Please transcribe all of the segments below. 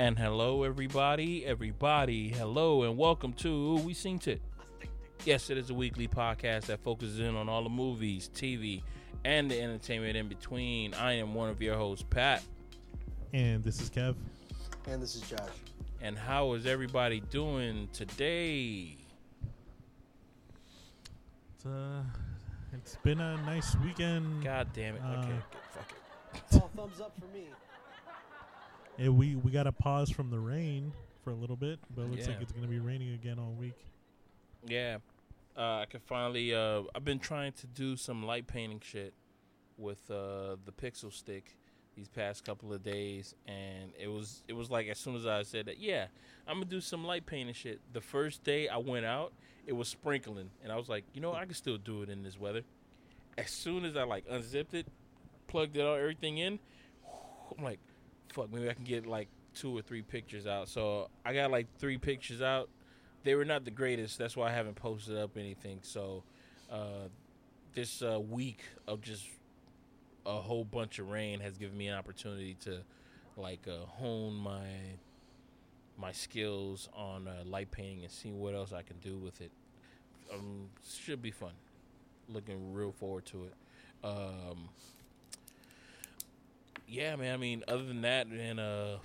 And hello, everybody, everybody, hello, and welcome to We Seen It. Yes, it is a weekly podcast that focuses in on all the movies, TV, and the entertainment in between. I am one of your hosts, Pat. And this is Kev. And this is Josh. And how is everybody doing today? It's, uh, it's been a nice weekend. God damn it. Okay, Uh, fuck it. Oh, thumbs up for me. Eh, we we got a pause from the rain for a little bit, but it looks like it's gonna be raining again all week. Yeah. Uh, I can finally. Uh, I've been trying to do some light painting shit with uh, the pixel stick these past couple of days, and it was it was like as soon as I said that, yeah, I'm gonna do some light painting shit. The first day I went out, it was sprinkling, and I was like, you know, I can still do it in this weather. As soon as I like unzipped it, plugged it all everything in, I'm like, fuck, maybe I can get like two or three pictures out. So I got like three pictures out they were not the greatest. That's why I haven't posted up anything. So uh, this uh, week of just a whole bunch of rain has given me an opportunity to like uh, hone my my skills on uh, light painting and see what else I can do with it. Um, should be fun. Looking real forward to it. Um, yeah, man. I mean, other than that, and uh,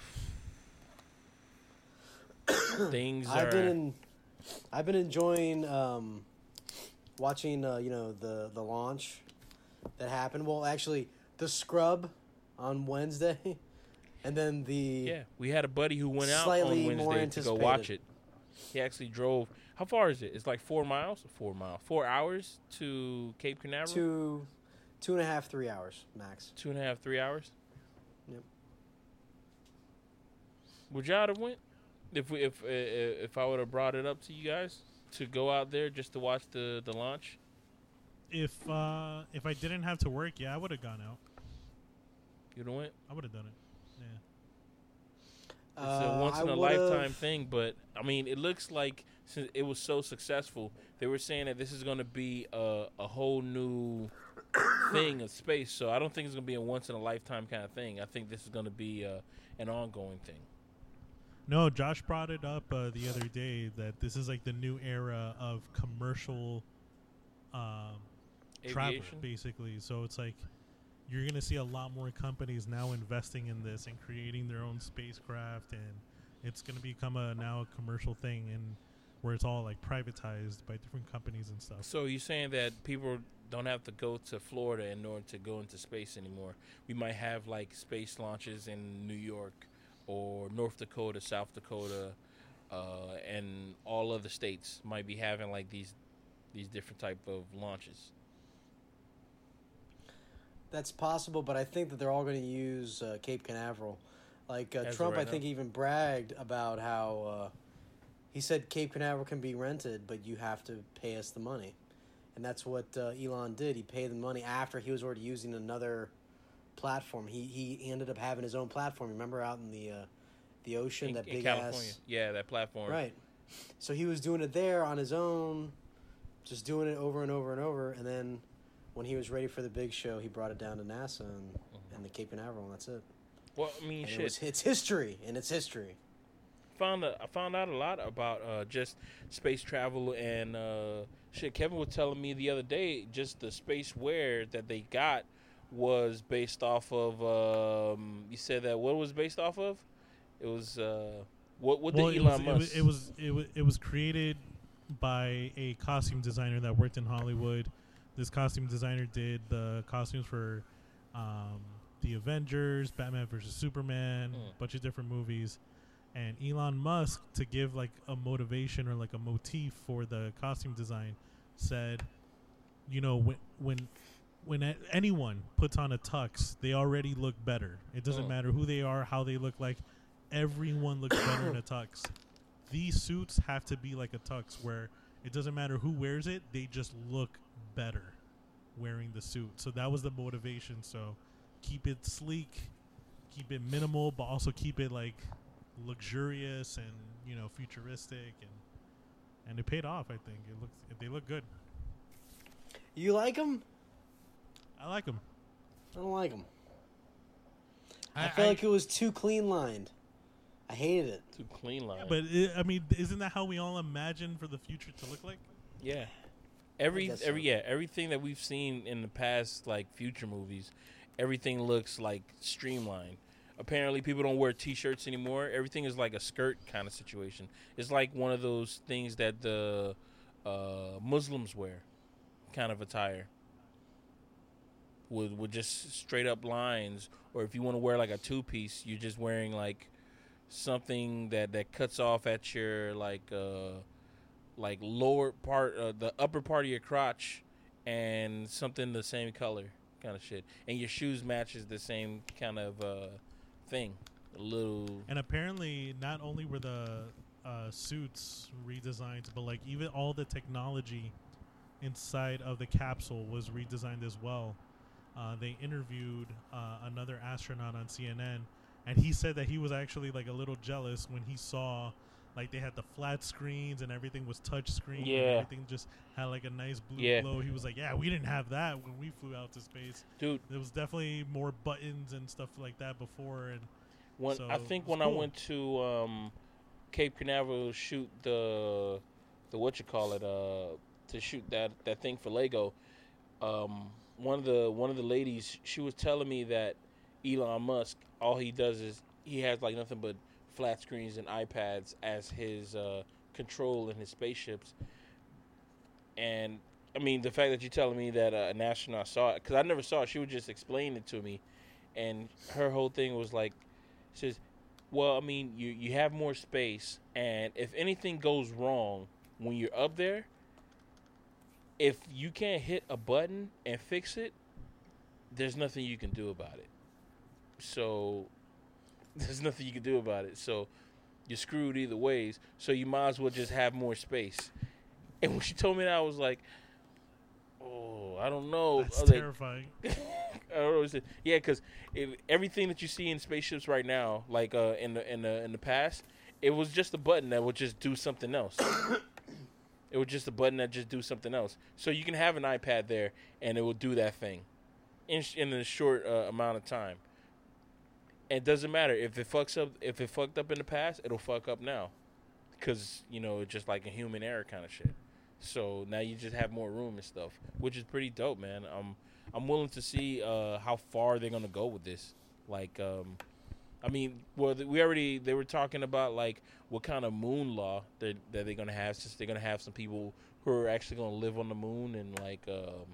things. I've been in, I've been enjoying um, watching uh, you know the the launch that happened. Well, actually, the scrub on Wednesday, and then the Yeah, we had a buddy who went out on Wednesday to go watch it. He actually drove. How far is it? It's like four miles. Four miles. Four hours to Cape Canaveral. two two and a half three hours max. Two and a half, three hours. Yep. Would y'all have went if we if uh, if I would have brought it up to you guys to go out there just to watch the the launch? If uh if I didn't have to work, yeah, I would have gone out. You'd have went. I would have done it. Yeah. It's a Uh, once I in a would've- lifetime thing, but I mean, it looks like since it was so successful, they were saying that this is going to be a, a whole new thing of space. So I don't think it's going to be a once in a lifetime kind of thing. I think this is going to be uh, an ongoing thing. No, Josh brought it up uh, the other day that this is like the new era of commercial um, travel, basically. So it's like you're gonna see a lot more companies now investing in this and creating their own spacecraft, and it's gonna become a now a commercial thing, and where it's all like privatized by different companies and stuff. So you're saying that people don't have to go to Florida in order to go into space anymore. We might have like space launches in New York or North Dakota, South Dakota, uh, and all other states might be having like these these different type of launches. That's possible, but I think that they're all going to use uh, Cape Canaveral. Like uh, Trump, right I think now. even bragged about how uh, he said Cape Canaveral can be rented, but you have to pay us the money, and that's what uh, Elon did. He paid the money after he was already using another platform. He he ended up having his own platform. Remember out in the uh, the ocean, in, that big California. ass Yeah, that platform. right. So he was doing it there on his own, just doing it over and over and over, and then when he was ready for the big show, he brought it down to NASA and, Mhm. and the Cape Canaveral, and that's it. Well, I mean, shit. it was, it's history, and it's history. found a, I found out a lot about uh, just space travel and uh, shit. Kevin was telling me the other day just the space wear that they got was based off of. Um, you said that what was based off of? It was uh, what? What well, did it Elon was, Musk? it was it was it was it created by a costume designer that worked in Hollywood. This costume designer did the costumes for um, the Avengers, Batman versus Superman, Mm. a bunch of different movies. And Elon Musk, to give like a motivation or like a motif for the costume design, said, you know, when when when a- anyone puts on a tux, they already look better. It doesn't Mm. matter who they are, how they look like. Everyone looks better in a tux. These suits have to be like a tux, where it doesn't matter who wears it; they just look better wearing the suit. So that was the motivation. So keep it sleek, keep it minimal, but also keep it like luxurious and you know futuristic, and and it paid off. I think it looks they look good. You like him? I like them. I don't like him. I, feel like it was too clean lined. I hated it. Too clean line. But it, I mean, isn't that how we all imagine for the future to look like? Yeah. Every guess every so. yeah, everything that we've seen in the past like future movies, everything looks like streamlined. Apparently people don't wear t-shirts anymore. Everything is like a skirt kind of situation. It's like one of those things that the uh, Muslims wear kind of attire. With with just straight up lines or if you want to wear like a two-piece, you're just wearing like something that that cuts off at your like uh like lower part, uh, the upper part of your crotch, and something the same color, kind of shit. And your shoes matches the same kind of uh, thing. A little. And apparently, not only were the uh, suits redesigned, but like even all the technology inside of the capsule was redesigned as well. Uh, they interviewed uh, another astronaut on CNN, and he said that he was actually like a little jealous when he saw like they had the flat screens and everything was touch screen. and Yeah. everything just had like a nice blue Yeah. glow. He was like, "Yeah, we didn't have that when we flew out to space. Dude, There was definitely more buttons and stuff like that before." And when So, I think when I went to um, Cape Canaveral shoot the the what you call it uh to shoot that that thing for Lego, um, one of the one of the ladies she was telling me that Elon Musk all he does is he has like nothing but flat screens and iPads as his uh, control in his spaceships, and I mean the fact that you're telling me that uh, an astronaut saw it because I never saw it. She would just explain it to me, and her whole thing was like, says, "Well, I mean, you you have more space, and if anything goes wrong when you're up there, if you can't hit a button and fix it, there's nothing you can do about it. So there's nothing you can do about it. So you're screwed either ways. So you might as well just have more space." And when she told me that, I was like, "Oh, I don't know." that's I was like, terrifying. I don't know what. Yeah, because everything that you see in spaceships right now, like uh, in the in the in the past, it was just a button that would just do something else. it was just a button that just do something else. So you can have an iPad there, and it will do that thing in in a short uh, amount of time. And it doesn't matter if it fucks up. If it fucked up in the past, it'll fuck up now, because you know it's just like a human error kind of shit. So now you just have more room and stuff, which is pretty dope, man. Um, I'm willing to see uh, how far they're gonna go with this. Like, um, I mean, well, th- we already they were talking about like what kind of moon law that that they're gonna have, since they're gonna have some people who are actually gonna live on the moon and like, um,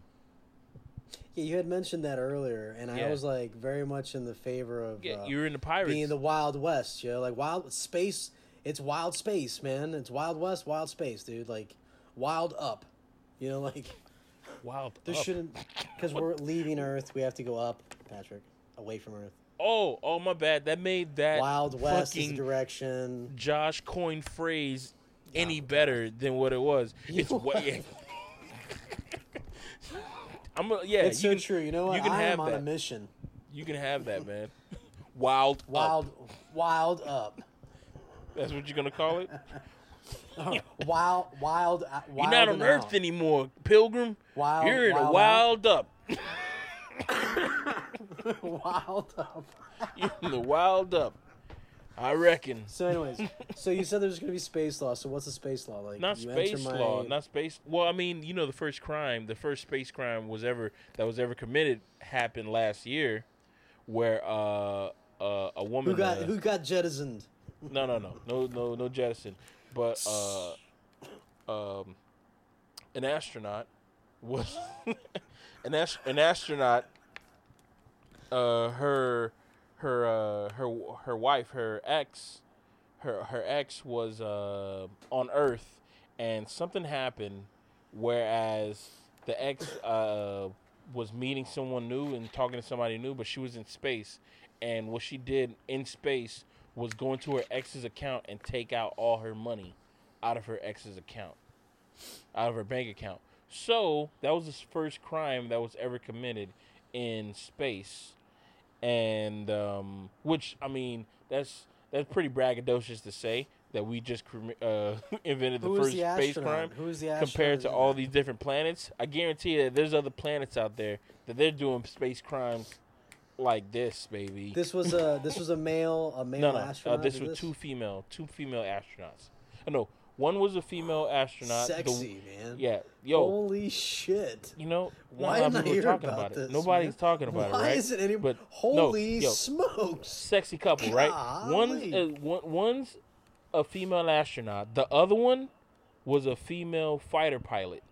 Yeah, you had mentioned that earlier, and I was like very much in the favor of yeah, uh, you're in the pirates. being the Wild West. You know, like wild space. It's wild space, man. It's Wild West, wild space, dude. Like wild up. You know, like wild. there shouldn't because we're leaving Earth. We have to go up, Patrick, away from Earth. Oh, oh my bad. That made that Wild West fucking direction. Josh coin phrase any better than what it was. You It's what. Yeah. I'm a, yeah. it's you so can, true. You know what? you can I have am on that. a mission. You can have that, man. Wild, Wild, up. wild up. That's what you're gonna call it. wild, wild, uh, You're not on Earth out. anymore, Pilgrim. Wild, You're in a wild wild up. wild up. In the wild up. I reckon. So, anyways, so you said there's going to be space law. So, what's a space law like? Not you space my- law, not space. Well, I mean, you know, the first crime, the first space crime was ever that was ever committed happened last year, where uh, uh a woman who got uh, who got jettisoned. No, no, no, no, no, no jettison. But uh, um, an astronaut was an ast- an astronaut. Uh, her, her, uh, her, her wife, her ex, her her ex was uh on Earth, and something happened, whereas the ex uh was meeting someone new and talking to somebody new, but she was in space, and what she did in space was go into her ex's account and take out all her money out of her ex's account, out of her bank account. So that was the first crime that was ever committed in space, and um, which I mean that's that's pretty braggadocious to say that we just uh, invented the Who is first the space crime Who is the compared to all these different planets. I guarantee that there's other planets out there that they're doing space crimes like this, baby. This was a this was a male a male no, no. Uh, astronaut. this did was two female, two female astronauts. Uh, no, one was a female astronaut. the- Sexy man. yeah, yo, Holy shit. you know, Why not a I of people hear are talking about about, this, it. Nobody's man? talking about Why it, right? isn't any? But no, holy yo, smokes! sexy couple, right? One's Golly. uh, one, one's a female astronaut. The other one was a female fighter pilot.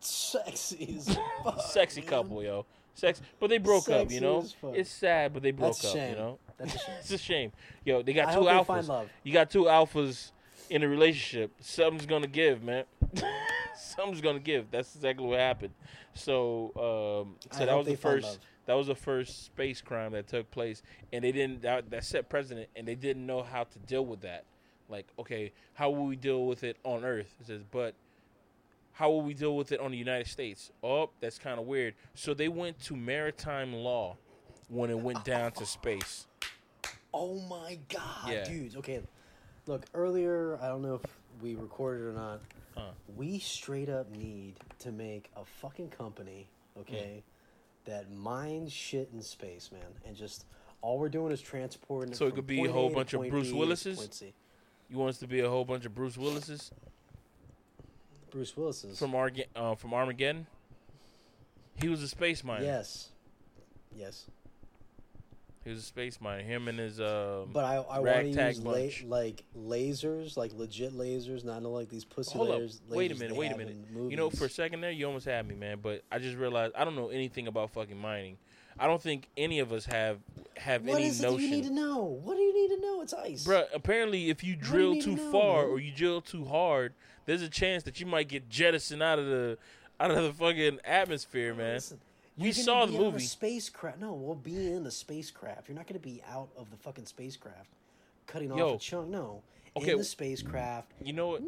Sexy as fuck. Sexy man. couple, yo. Sex, but they broke up. You know, it's sad, but they broke That's up. shame. You know, That's a shame. it's a shame. Yo, they got I two alphas. You got two alphas in a relationship. Something's gonna give, man. Something's gonna give. That's exactly what happened. So, um, so that was the first. That was the first space crime that took place, and they didn't. That, that set precedent, and they didn't know how to deal with that. Like, okay, how will we deal with it on Earth? It says, but how will we deal with it on the United States? Oh, that's kind of weird. So they went to maritime law when it went down to space. Oh my god, Yeah. dude. Okay, look. Earlier, I don't know if we recorded or not. We straight up need to make a fucking company, okay, Hmm. that mines shit in space, man, and just all we're doing is transporting. So it could be a whole to bunch of Bruce B to Willises? point C. You want us to be a whole bunch of Bruce Willis's? Bruce Willis's. from Arge- uh, from Armageddon? He was a space miner. yes, yes. He was a space miner. Him and his um. But I, I want to use la- like lasers, like legit lasers, not like these pussy Hold up. lasers. Wait a minute. Wait a minute. You know, for a second there, you almost had me, man. But I just realized I don't know anything about fucking mining. I don't think any of us have have What any is it you need to notion. know? What do you need to know? It's ice. Bruh, apparently, if you you drill to too know, far man? or you drill too hard, there's a chance that you might get jettisoned out of the out of the fucking atmosphere, man. Listen, We you're saw the on movie. spacecraft. No, we'll be in the spacecraft. You're not going to be out of the fucking spacecraft, cutting Yo. off a chunk. No, Okay, in the spacecraft, You know what?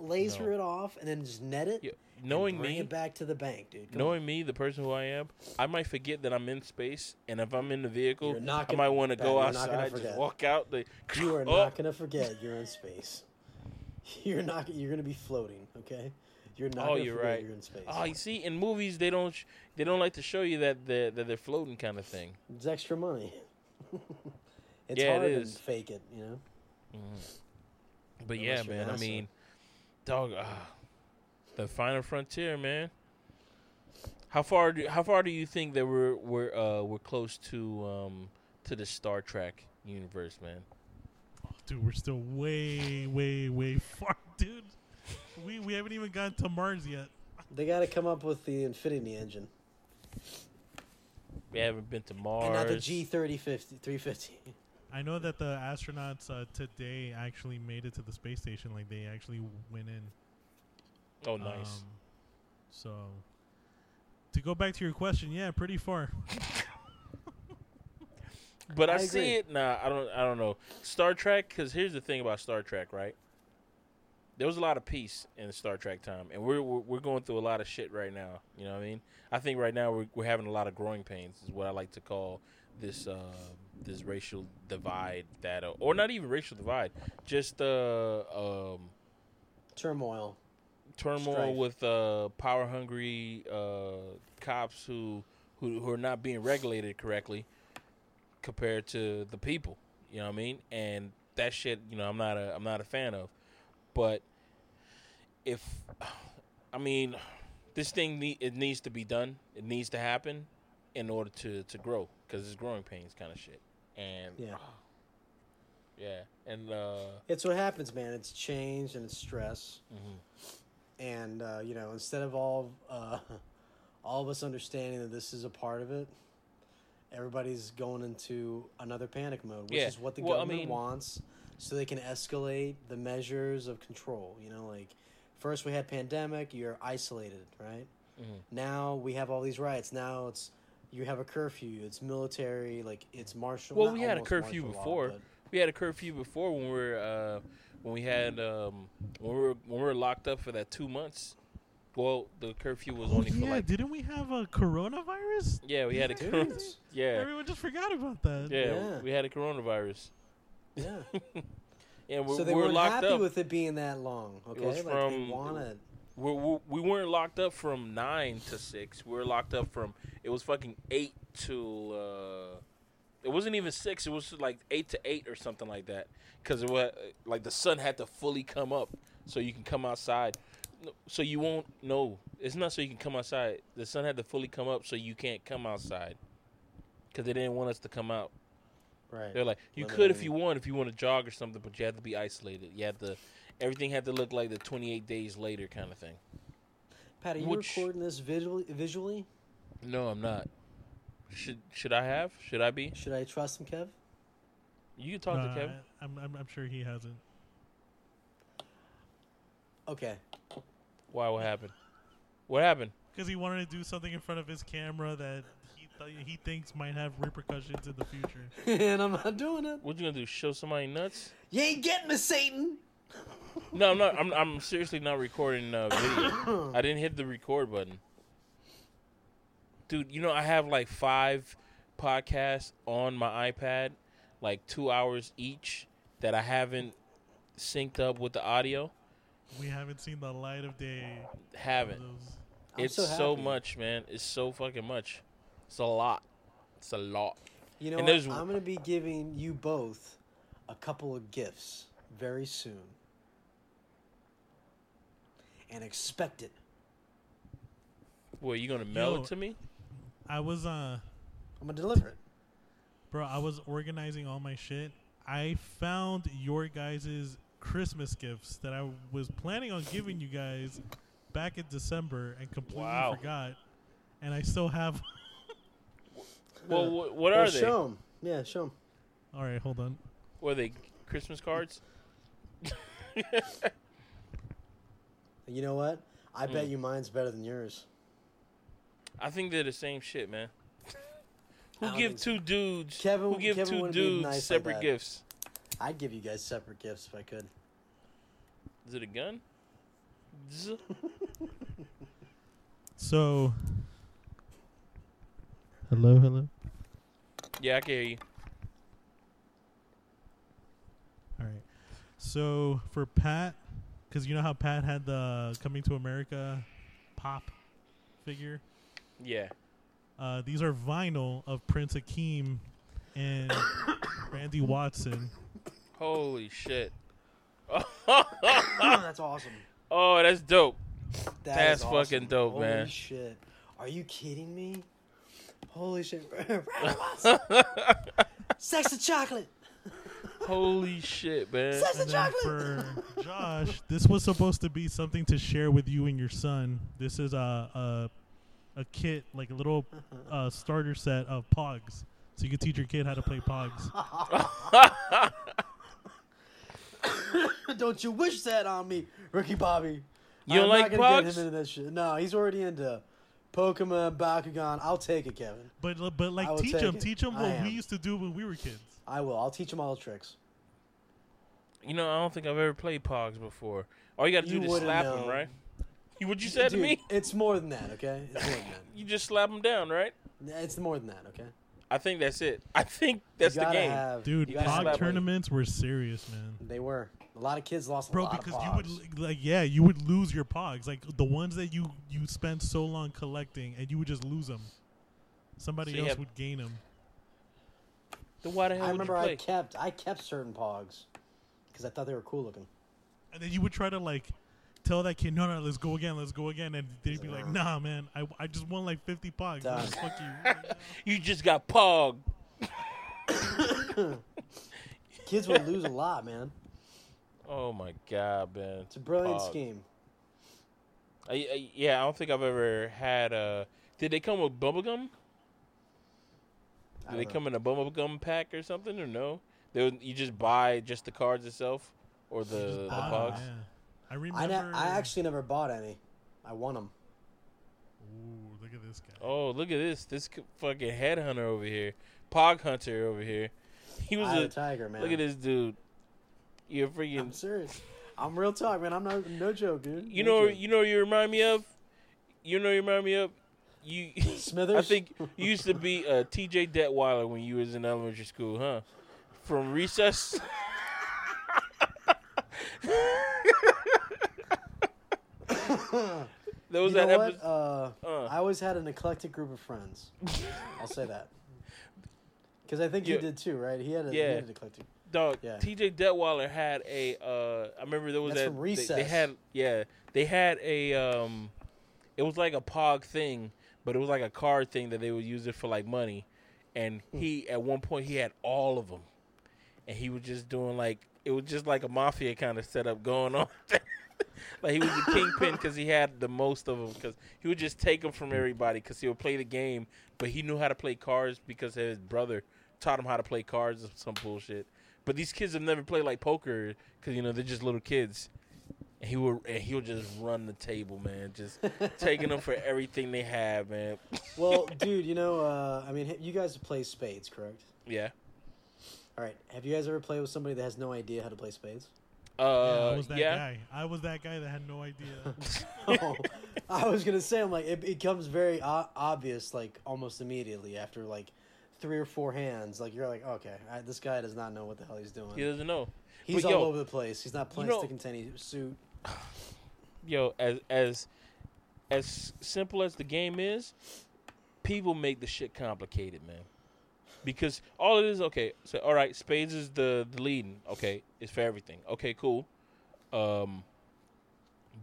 laser No. it off, and then just net it. Yeah, knowing bring me, it back to the bank, dude. Come knowing me, the person who I am, I might forget that I'm in space, and if I'm in the vehicle, You're not I gonna- might want to go you're not gonna outside, just walk out. The, you are Oh, not going to forget you're in space. You're not. You're going to be floating. Okay. You're not. Oh, gonna you're right. You're in ah, space. Oh, you see, in movies they don't sh- they don't like to show you that they're, that they're floating kind of thing. It's extra money. it's Yeah, it hard is. to fake it. You know. But yeah, Unless you're man. I mean, dog, uh, the final frontier, man. How far? Do, how far do you think that we're we're uh, we're close to um, to the Star Trek universe, man? Dude, we're still way, way, way far, dude. We we haven't even gotten to Mars yet. They got to come up with the Infinity engine We haven't been to Mars. and not the G 350. I know that the astronauts uh, today actually made it to the space station. Like they actually went in. Oh, nice. Um, so, to go back to your question, yeah, pretty far. But I, I see agree. it. Nah, I don't. I don't know. Star Trek. Because here's the thing about Star Trek, right? There was a lot of peace in Star Trek time, and we're we're, going through a lot of shit right now. You know what I mean? I think right now we're we're having a lot of growing pains. Is what I like to call this uh, this racial divide that, uh, or not even racial divide, just uh, um, Turmoil. turmoil Strife. with uh, power hungry uh, cops who, who who are not being regulated correctly compared to the people. You know what I mean? And that shit, you know, I'm not a I'm not a fan of. But if I mean, this thing ne- it needs to be done. It needs to happen in order to to grow because it's growing pains kind of shit. And Yeah. yeah, and uh, It's what happens, man. It's change and it's stress. mhm. And, uh, you know, instead of all, uh, all of us understanding that this is a part of it, everybody's going into another panic mode, which Yeah. is what the Well, I government mean- wants so they can escalate the measures of control. You know, like first we had pandemic, you're isolated, right? Mhm. Now we have all these riots. Now it's you have a curfew. It's military, like it's martial. Well, we had a curfew martial law, before. we had a curfew before when we were uh, when we had um, when we were when we were locked up for that two months. Well, the curfew was Oh only for like didn't we have a coronavirus? yeah we had a Dude. corona- yeah Everyone just forgot about that. yeah Yeah. we had a coronavirus yeah. and we, so they we were happy up. with it being that long. Okay, like they wanted. we we we weren't locked up from nine to six. We were locked up from it was fucking eight to. uh It wasn't even six. It was like eight to eight or something like that. Because it was like the sun had to fully come up so you can come outside. So you won't. No, it's not so you can come outside. The sun had to fully come up so you can't come outside. Because they didn't want us to come out. Right. They're like, you could if you want, if you want to jog or something, but you have to be isolated. You have to, everything had to look like the 28 days later kind of thing. Pat, are you Which- recording this visually? Visually? No, I'm not. Should should I have? Should I be? Should I trust him, Kev? You can talk Nah, to Kev. I, am I'm, I'm sure he hasn't. Okay. Why? What happened? What happened? Because he wanted to do something in front of his camera that he th- he thinks might have repercussions in the future. and I'm not doing it. What you gonna do? Show somebody nuts? You ain't getting me, Satan. No, I'm not. I'm I'm seriously not recording uh, video. I didn't hit the record button. Dude, you know I have like five podcasts on my iPad, like two hours each, that I haven't synced up with the audio. We haven't seen the light of day. Haven't. it's so, so, much, man. It's so fucking much. It's a lot. It's a lot. You know And what? I'm going to be giving you both a couple of gifts very soon. And expect it. What, you gonna mail Yo. it to me? I was uh, I'm going to deliver it. bro. I was organizing all my shit. I found your guys' Christmas gifts that I was planning on giving you guys back in December and completely Wow. forgot. And I still have. Well, what, what Well, are they? Show 'em. Yeah, show them. All right, hold on. What are they? Christmas cards? You know what? I bet Mm. you mine's better than yours. I think they're the same shit, man. Who don't give think so. two dudes? Kevin- who give Kevin two wouldn't be dudes nice like separate that. gifts? I'd give you guys separate gifts if I could. Is it a gun? Zzz. So. Hello, hello. Yeah, I can hear you. All right. So for Pat, because you know how Pat had the Coming to America pop figure. Yeah. Uh, these are vinyl of Prince Akeem and Randy Watson. Holy shit. That's awesome. oh, that's dope. That That's is fucking awesome. dope, Holy man. shit. Are you kidding me? Holy shit. Sexual Chocolate. Holy shit, man. Sex And and chocolate. for Josh, this was supposed to be something to share with you and your son. This is a a, a kit, like a little uh, starter set of Pogs, so you can teach your kid how to play Pogs. Don't you wish that on me, Ricky Bobby. You I'm like not gonna get him into that shit. No, he's already into Pokemon, Bakugan. I'll take it, Kevin. But but like teach them, it. teach them what we used to do when we were kids. I will. I'll teach them all the tricks. You know, I don't think I've ever played Pogs before. All you got to do is slap know. them, right? You what you said Dude, to me? It's more than that, okay? It's more than that. You just slap them down, right? that. It's more than that, okay? I think that's it. I think that's the game. Have, Dude, you Pog have- me. tournaments were serious, man. They were. A lot of kids lost a Bro, lot because of you would like, yeah, you would lose your Pogs, like the ones that you you spent so long collecting, and you would just lose them. Somebody So else have- would gain them. Then why the hell I remember I kept I kept certain Pogs because I thought they were cool looking. And then you would try to like tell that kid, no, no, let's go again, let's go again, and they'd be like, nah, man, I, I just won like fifty Pogs. Done. Fuck you. You just got Pog. Kids would lose a lot, man. Oh my god, man. It's a brilliant Pog. scheme. I, I, yeah, I don't think I've ever had a. Did they come with bubblegum? I Did they don't come in a bubblegum pack or something, or no? They would, you just buy just the cards itself, or the the Just bought 'em, Pogs. yeah. I I, remember. ne- I actually never bought any. I won them. Ooh, look at this guy. Oh, look at this! This fucking headhunter over here, Pog hunter over here. He was I'm a a tiger, man. look at this dude. You're freaking. I'm serious. I'm real talk, man. I'm not no joke, dude. You No know, joke. you know, you remind me of. You know, you remind me of. You. Smithers. I think you used to be a T.J. Detweiler when you was in elementary school, huh? From recess. There was you that episode. Uh, Uh. I always had an eclectic group of friends. I'll say that. Because I think Yeah. you did too, right? He had a, he Yeah. had an eclectic. Dog, Yeah. TJ Detweiler had a. Uh, I remember there was That's that they- They, had yeah, they had a. Um, it was like a Pog thing, but it was like a card thing that they would use it for like money, and Hmm. he at one point he had all of them, and he was just doing like it was just like a mafia kind of setup going on. like he was the kingpin because he had the most of them because he would just take them from everybody because he would play the game, but he knew how to play cards because his brother taught him how to play cards or some bullshit. But these kids have never played like poker because you know they're just little kids. And he would and he would just run the table, man, just taking them for everything they have, man. Well, dude, you know, uh, I mean, you guys play spades, correct? Yeah. All right. Have you guys ever played with somebody that has no idea how to play spades? yeah, I Uh, was that yeah. guy. I was that guy that had no idea. oh, I was gonna say, I'm like, it becomes very o- obvious, like almost immediately after like three or four hands. Like you're like, okay, I, this guy does not know what the hell he's doing. He doesn't know. he's but all yo, over the place. He's not playing know- stick and tenny suit. Yo, as as as simple as the game is, people make the shit complicated, man. Because all it is, okay, so all right, spades is the the leading, okay, it's for everything. Okay, cool. Um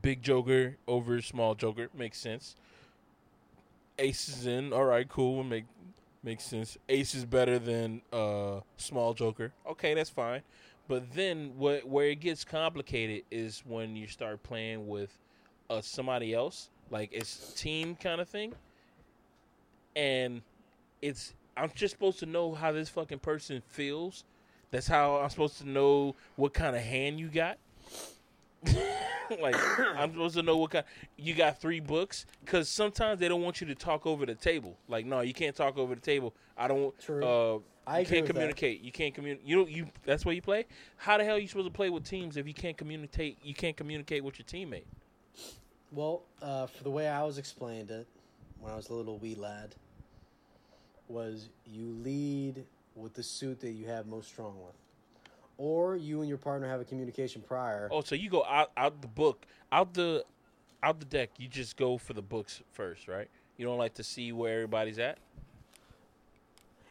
big joker over small joker makes sense. Ace is in, all right, cool, we make makes sense. Ace is better than uh small joker. Okay, that's fine. But then what where it gets complicated is when you start playing with uh, somebody else, like it's team kind of thing, and it's I'm just supposed to know how this fucking person feels. That's how I'm supposed to know what kind of hand you got. like I'm supposed to know what kind. You got three books because sometimes they don't want you to talk over the table. Like no, you can't talk over the table. I don't. True. Uh, I you can't with that. communicate. You can't communicate. You don't. You. That's where you play. How the hell are you supposed to play with teams if you can't communicate? You can't communicate with your teammate. Well, uh, for the way I was explained it when I was a little wee lad, was you lead with the suit that you have most strong with, or you and your partner have a communication prior. Oh, so you go out out the book, out the out the deck. You just go for the books first, right? You don't like to see where everybody's at.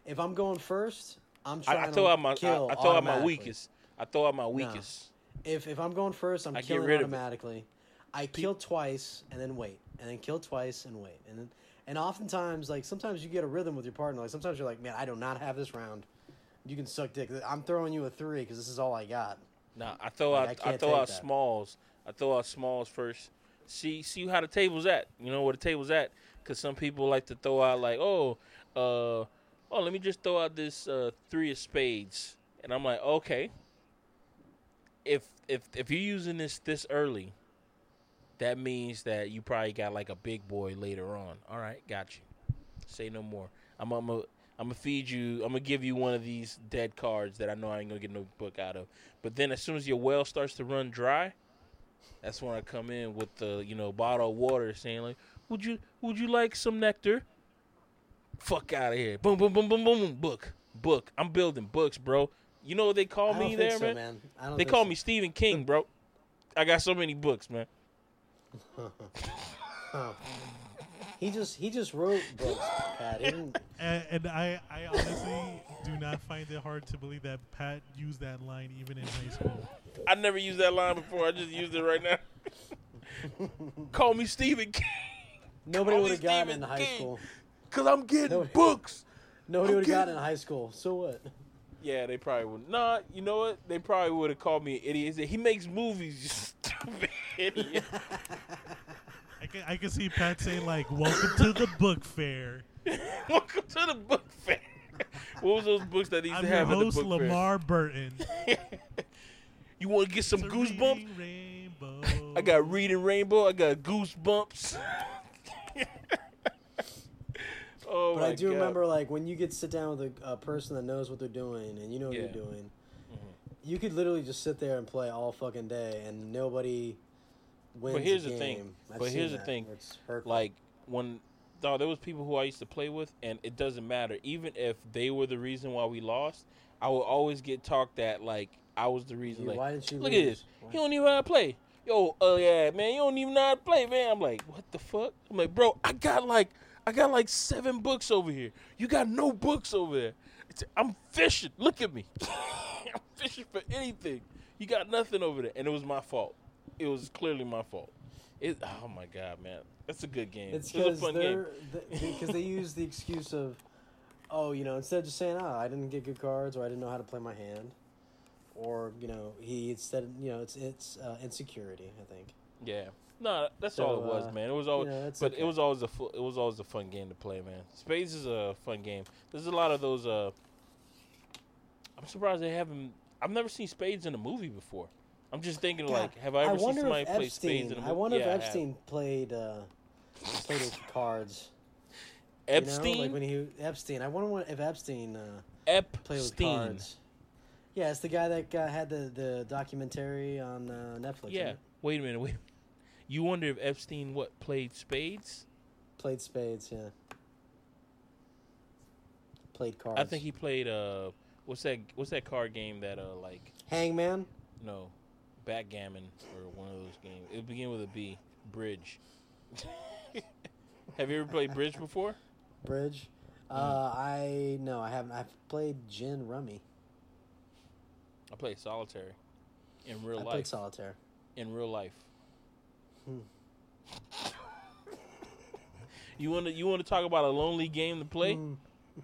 If I'm going first, I'm I, trying I to throw out my I, kill I throw out my weakest. I throw out my weakest. If if I'm going first, I'm I killing rid automatically. I kill twice and then wait, and then kill twice and wait, and then and oftentimes like sometimes you get a rhythm with your partner. Like sometimes you're like, man, I do not have this round. You can suck dick. I'm throwing you a three because this is all I got. Nah, I throw Like, out I, can't throw out that. smalls. I throw out smalls first. See see how the table's at. You know where the table's at. Because some people like to throw out like, oh, uh, oh, let me just throw out this uh, three of spades, and I'm like, okay. If if if you're using this this early, that means that you probably got like a big boy later on. All right, got you. Say no more. I'm I'm a, I'm gonna feed you. I'm gonna give you one of these dead cards that I know I ain't gonna get no book out of. But then as soon as your well starts to run dry, that's when I come in with the you know bottle of water, saying like, "Would you would you like some nectar?" Fuck out of here! Boom boom boom boom boom boom. Book book. I'm building books, bro. You know what they call me there, so, man? man. They call so. me Stephen King, bro. I got so many books, man. He just he just wrote books, Pat. He and, and I, I honestly do not find it hard to believe that Pat used that line even in high school. I never used that line before. I just used it right now. Call me Stephen King, nobody would have gotten Stephen in high King. school. cause I'm getting No. books. Nobody would have gotten in high school. So what? Yeah, they probably would. Not. Nah, you know what? They probably would have called me an idiot. He makes movies, you stupid idiot. I can, I can see Pat saying like, "Welcome to the book fair." Welcome to the book fair. What was those books that they used I'm to your have at the host, book LeVar Burton. You want to get some It's a goosebumps? reading Rainbow. I got Reading Rainbow. I got Goosebumps. oh But my I do God. remember, like, when you get to sit down with a, a person that knows what they're doing and you know what Yeah. you're doing, Mm-hmm. you could literally just sit there and play all fucking day and nobody wins. here's a the thing. I've But here's the thing. Like when dog, there was people who I used to play with, and it doesn't matter. Even if they were the reason why we lost, I would always get talked at like I was the reason. Like, why didn't you look lose? at this. Why- He don't even know how to play. yo, oh yeah, man, you don't even know how to play, man. I'm like, what the fuck? I'm like, bro, I got like, I got like seven books over here. You got no books over there. It's, I'm fishing. Look at me. I'm fishing for anything. You got nothing over there, and it was my fault. It was clearly my fault. It, oh my god, man, that's a good game. It's because fun game. they're because they use the excuse of, oh, you know, instead of just saying, oh, I didn't get good cards or I didn't know how to play my hand, or you know, he instead, you know, it's it's uh, insecurity. I think. Yeah. No, that's So, all it was, uh, man. It was always, it's but okay. it was always a fu- it was always a fun game to play, man. Spades is a fun game. There's a lot of those. Uh, I'm surprised they haven't. I've never seen Spades in a movie before. I'm just thinking, God, like, have I ever seen wonder somebody play Epstein. Spades in a movie? I wonder Yeah, if. Epstein played uh, played with cards. You know, Epstein, like when he Epstein. I wonder what, if Epstein uh, played with cards. Yeah, it's the guy that uh, had the, the documentary on uh, Netflix. Yeah. it? Wait a minute. Wait. You wonder if Epstein what played Spades? played spades. Yeah, played cards. I think he played. Uh, what's that? What's that card game that uh like Hangman. no, backgammon or one of those games? It begin with a B. Bridge. Have you ever played bridge before? Bridge. Mm. Uh, I no, I haven't. I've played gin rummy. I played solitaire in real I life. played solitaire. in real life. Hmm. you want to you want to talk about a lonely game to play? Mm.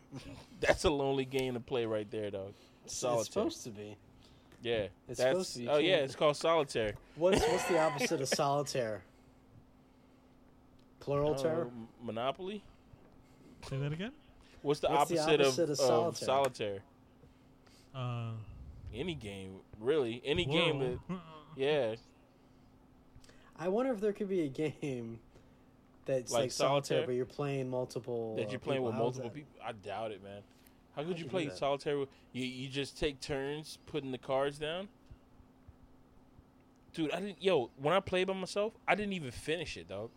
That's a lonely game to play right there, dog. Solitaire. it's supposed to be. Yeah, It's that's supposed to be. You oh yeah, can't- it's called solitaire. What's what's the opposite of solitaire? Plural terror. Uh, Monopoly. Say that again. What's the What's the opposite, opposite of, of of solitaire? solitaire? Uh, Any game, really. Any game that yeah. I wonder if there could be a game that's Like like, solitaire, solitaire? but you're playing multiple. that uh, you're playing people. with How's multiple that? people. I doubt it, man. How could you you play solitaire? With, you you just take turns putting the cards down. Dude, I didn't. Yo, when I played by myself, I didn't even finish it, dog.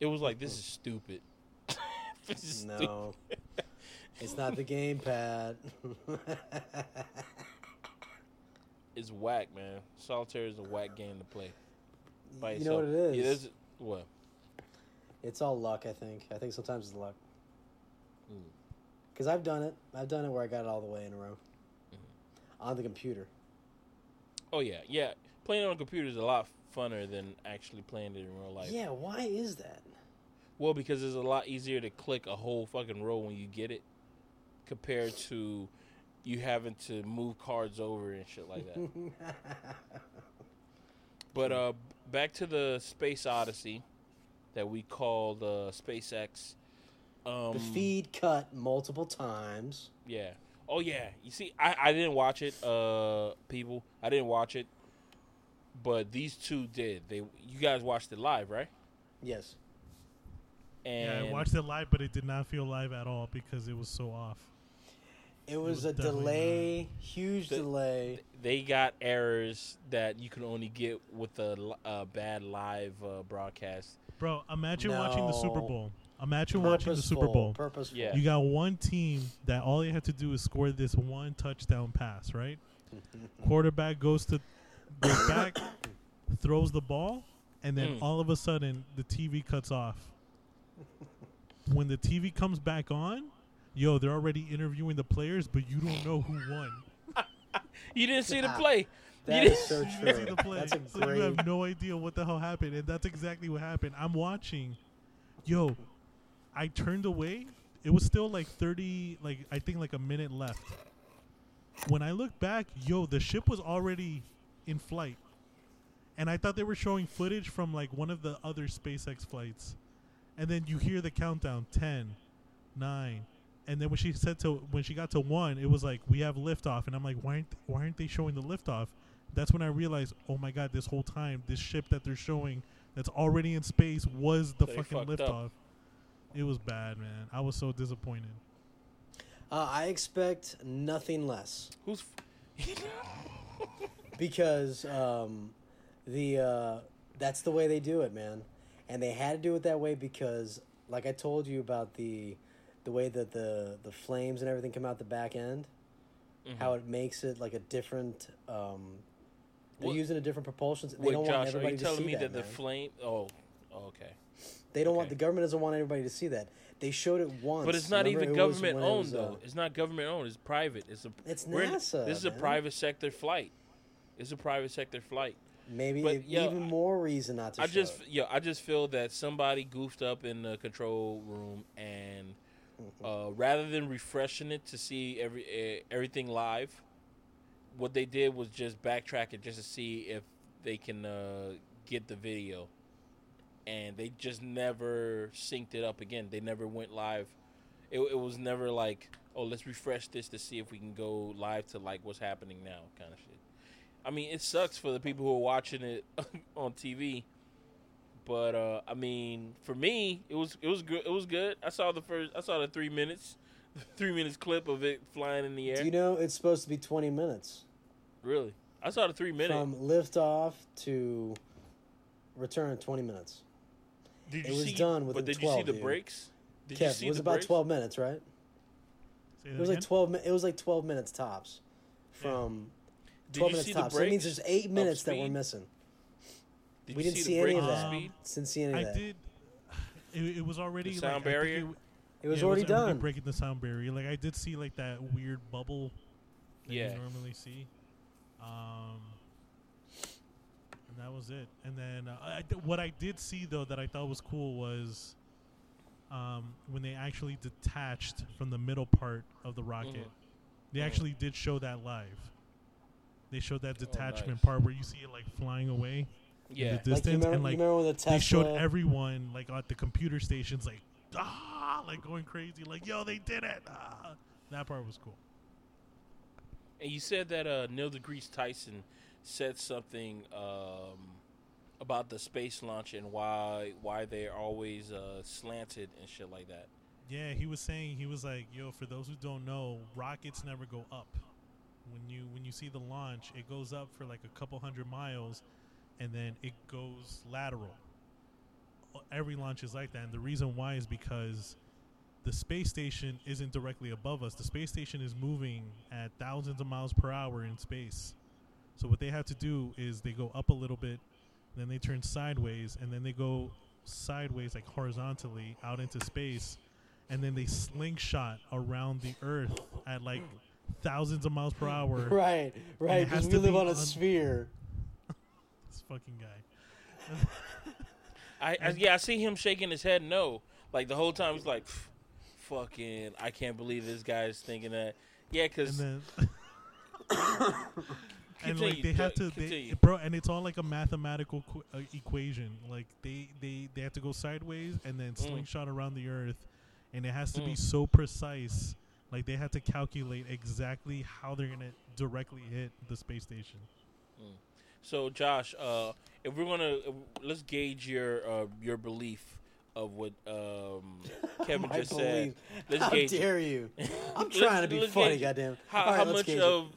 It was like this is stupid. this is stupid. No, it's not the gamepad. It's whack, man. Solitaire is a whack game to play by you know what it is? Yeah, what? It's all luck. I think. I think sometimes it's luck. Mm. Because I've done it. I've done it where I got it all the way in a row Mm-hmm. on the computer. Oh yeah, yeah. Playing on a computer is a lot funner than actually playing it in real life. yeah, why is that? Well, because it's a lot easier to click a whole fucking row when you get it, compared to you having to move cards over and shit like that. but uh, back to the Space Odyssey that we called uh, SpaceX. Um, the feed cut multiple times. Yeah. Oh yeah. You see, I, I didn't watch it. Uh, people, I didn't watch it, but these two did. They you guys watched it live, right? Yes. And yeah, I watched it live, but it did not feel live at all because it was so off. It was, was a definitely delay, huge The- delay. they got errors that you can only get with a, a bad live uh, broadcast. Bro, imagine watching the Super Bowl. Imagine watching the Super Bowl. Purposeful. Yeah. You got one team that all they have to do is score this one touchdown pass, right? Quarterback goes to goes back, throws the ball, and then Mm. all of a sudden the TV cuts off. When the TV comes back on, yo, they're already interviewing the players, but you don't know who won. You didn't see the Ah, play. That You is so didn't see true. the play, That's a so you have no idea what the hell happened, and that's exactly what happened. I'm watching, yo. I turned away. It was still like thirty, like I think like a minute left. When I looked back, yo, the ship was already in flight, and I thought they were showing footage from like one of the other SpaceX flights, and then you hear the countdown 10, 9, and then when she said to when she got to one, it was like we have liftoff, and I'm like, why aren't why aren't they showing the liftoff? That's when I realized, oh my god, this whole time this ship that they're showing that's already in space was the They fucking liftoff." up. Liftoff. It was bad, man. I was so disappointed. Uh, I expect nothing less Who's? because um, the uh, that's the way they do it, man. And they had to do it that way because, like I told you about the the way that the the flames and everything come out the back end, Mm-hmm. how it makes it like a different um, They're What- using a different propulsion. They Wait, don't Josh, want are you to telling see me that. that, the man. flame? Oh, okay. They don't want the government doesn't want everybody to see that. They showed it once. But it's not Remember, even it government when it owned was, uh, though. It's not government owned. It's private. It's a. It's in- NASA, this is a private sector flight. It's a private sector flight. Maybe but, yo, even more reason not to. I just, it. yeah, I just feel that somebody goofed up in the control room, and Mm-hmm. uh, rather than refreshing it to see every uh, everything live, what they did was just backtrack it just to see if they can uh, get the video, and they just never synced it up again. They never went live. It, it was never like, oh, let's refresh this to see if we can go live to like what's happening now, kind of shit. I mean, it sucks for the people who are watching it on TV, but uh, I mean, for me, it was it was good. It was good. I saw the first. I saw the three minutes, three minutes clip of it flying in the air. Do you know it's supposed to be 20 minutes really? I saw the three minute. from liftoff to return? 20 minutes. Did it was see, done But within did 12, you see the dude. breaks? Did you Kev, see it was the about breaks? 12 minutes, right? It that was like 12. mi- It was like 12 minutes tops. From Did 12 you minutes see the tops. So that means there's eight minutes that we're missing. Did we didn't see, see any of of that. speed? Didn't see any I of that. did. It, it was already The sound I think barrier? It, It was yeah, already already done. breaking the sound barrier. Like I did see like that weird bubble that Yeah. you normally see. Um, and that was it. And then uh, I, th- what I did see though that I thought was cool was um, when they actually detached from the middle part of the rocket. Mhm. They Mhm. actually did show that live. They showed that Oh, detachment nice. part where you see it like flying away Yeah. in the Like distance, remember, and like the Tesla? they showed everyone like at the computer stations like ah like going crazy like yo they did it ah. that part was cool And you said that uh, Neil deGrasse Tyson said something um, about the space launch and why why they're always uh, slanted and shit like that. yeah he was saying he was like yo for those who don't know rockets never go up. When you when you see the launch it goes up for like a couple hundred miles and then it goes lateral. Every launch is like that and the reason why is because the space station isn't directly above us. The space station is moving at thousands of miles per hour in space so what they have to do is they go up a little bit then they turn sideways and then they go sideways like horizontally out into space and then they slingshot around the earth at like thousands of miles per hour Right, right. has Because we live be on a on- sphere. this fucking guy I, I yeah, I see him shaking his head no. Like the whole time he's like, "Fucking, I can't believe this guy's thinking that." Yeah, because then and like they have to they, bro and it's all like a mathematical qu- uh, equation like they they they have to go sideways and then Mm. slingshot around the earth and it has to be Mm. so precise like they had to calculate exactly how they're gonna directly hit the space station So, Josh, uh, if we're gonna uh, let's gauge your uh, your belief of what um, Kevin My just said. Let's How gauge it. dare you? I'm trying to be funny, goddamn. How, All right, how let's much gauge of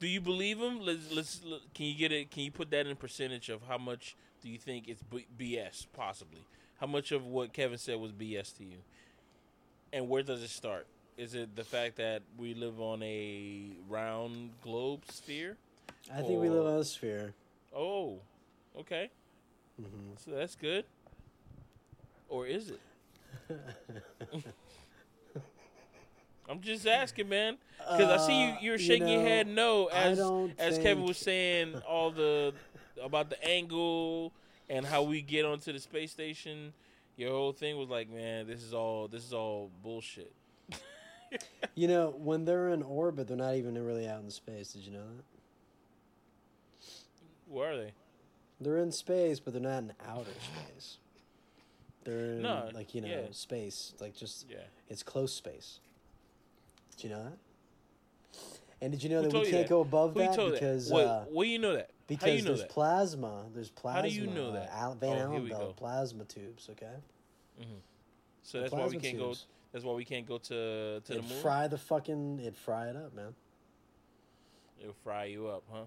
do you believe him? Let's let's look, can you get it? Can you put that in percentage of how much do you think it's B- BS? Possibly, how much of what Kevin said was BS to you, and where does it start? Is it the fact that we live on a round globe sphere? I think we live on a sphere. Oh, okay, hmm so that's good. Or is it? I'm just asking, man, because I see you. Uh, You're shaking your know, head no as as Kevin was saying all the about the angle and how we get onto the space station. Your whole thing was like, man, this is all this is all bullshit. You know, when they're in orbit, they're not even really out in space. Did you know that? Where are they? They're in space, but they're not in outer space. They're in, No, like, you know, yeah. space. Like, just, Yeah. it's close space. Did you know that? And did you know Who that we can't that? go above Who that told because that? Wait, uh, where you know that? because How you know there's that? plasma. There's plasma. How do you know that? uh, Van Oh, Allen belt plasma tubes. Okay. So The that's why we can't go. That's why we can't go to to the It'd moon. fry the fucking. It'd fry it up, man. It'll fry you up, huh?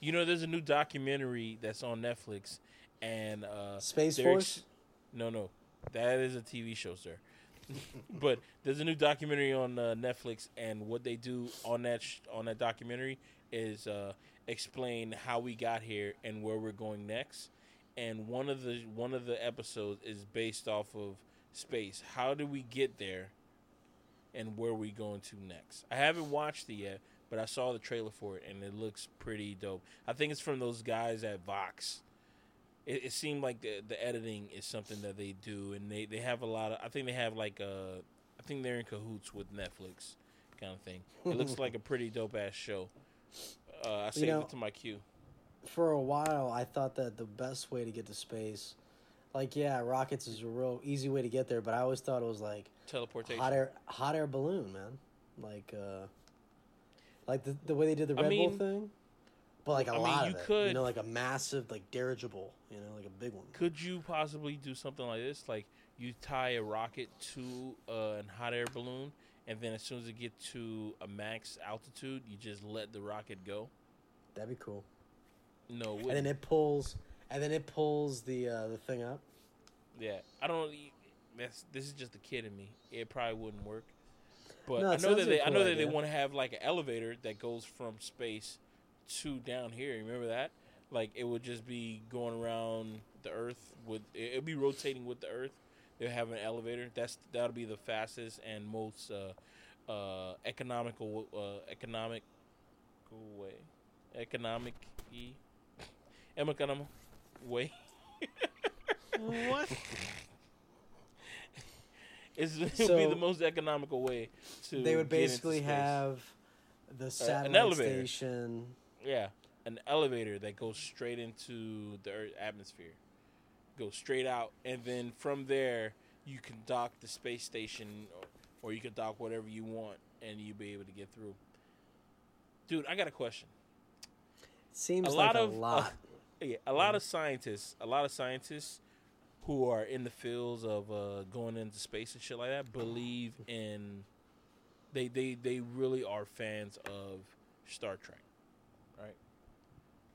You know, there's a new documentary that's on Netflix, and uh, Space Force. ex- no, no, that is a TV show, sir. but there's a new documentary on uh, Netflix, and what they do on that sh- on that documentary is uh, explain how we got here and where we're going next. And one of the one of the episodes is based off of space. How do we get there? And where we going to next? I haven't watched it yet, but I saw the trailer for it and it looks pretty dope. I think it's from those guys at Vox. It, it seemed like the the editing is something that they do, and they, they have a lot of. I think they have like uh, I think they're in cahoots with Netflix, kind of thing. It looks like a pretty dope ass show. Uh, I saved know- it to my queue. For a while, I thought that the best way to get to space, like yeah, rockets is a real easy way to get there, but I always thought it was like Teleportation. hot air hot air balloon, man. Like uh like the the way they did the I Red mean- Bull thing. But like a I mean, lot you of it. You could- know, like a massive like dirigible, you know, like a big one. Could you possibly do something like this? Like you tie a rocket to uh, an hot air balloon, and then as soon as it get to a max altitude, you just let the rocket go. That'd be cool. No, it And then wouldn't. it pulls and then it pulls the uh the thing up. yeah, I don't. That's this is just a kid in me. It probably wouldn't work. But No, I know sounds that like they, a I cool know that they idea. want to have like an elevator that goes from space to down here. Remember that? Like it would just be going around the Earth with it would be rotating with the Earth. They'll have an elevator. That's that'll be the fastest and most uh, uh, economical uh, economic way, economic e, economic way. what? It's, it would So, be the most economical way to. They would basically have the satellite elevator. station. Yeah, an elevator that goes straight into the Earth atmosphere, goes straight out, and then from there you can dock the space station, or, or you can dock whatever you want, and you'll be able to get through. Dude, I got a question. Seems A like lot a of- lot. Yeah, a lot of scientists, a lot of scientists who are in the fields of uh, going into space and shit like that believe in. They they they really are fans of Star Trek, right?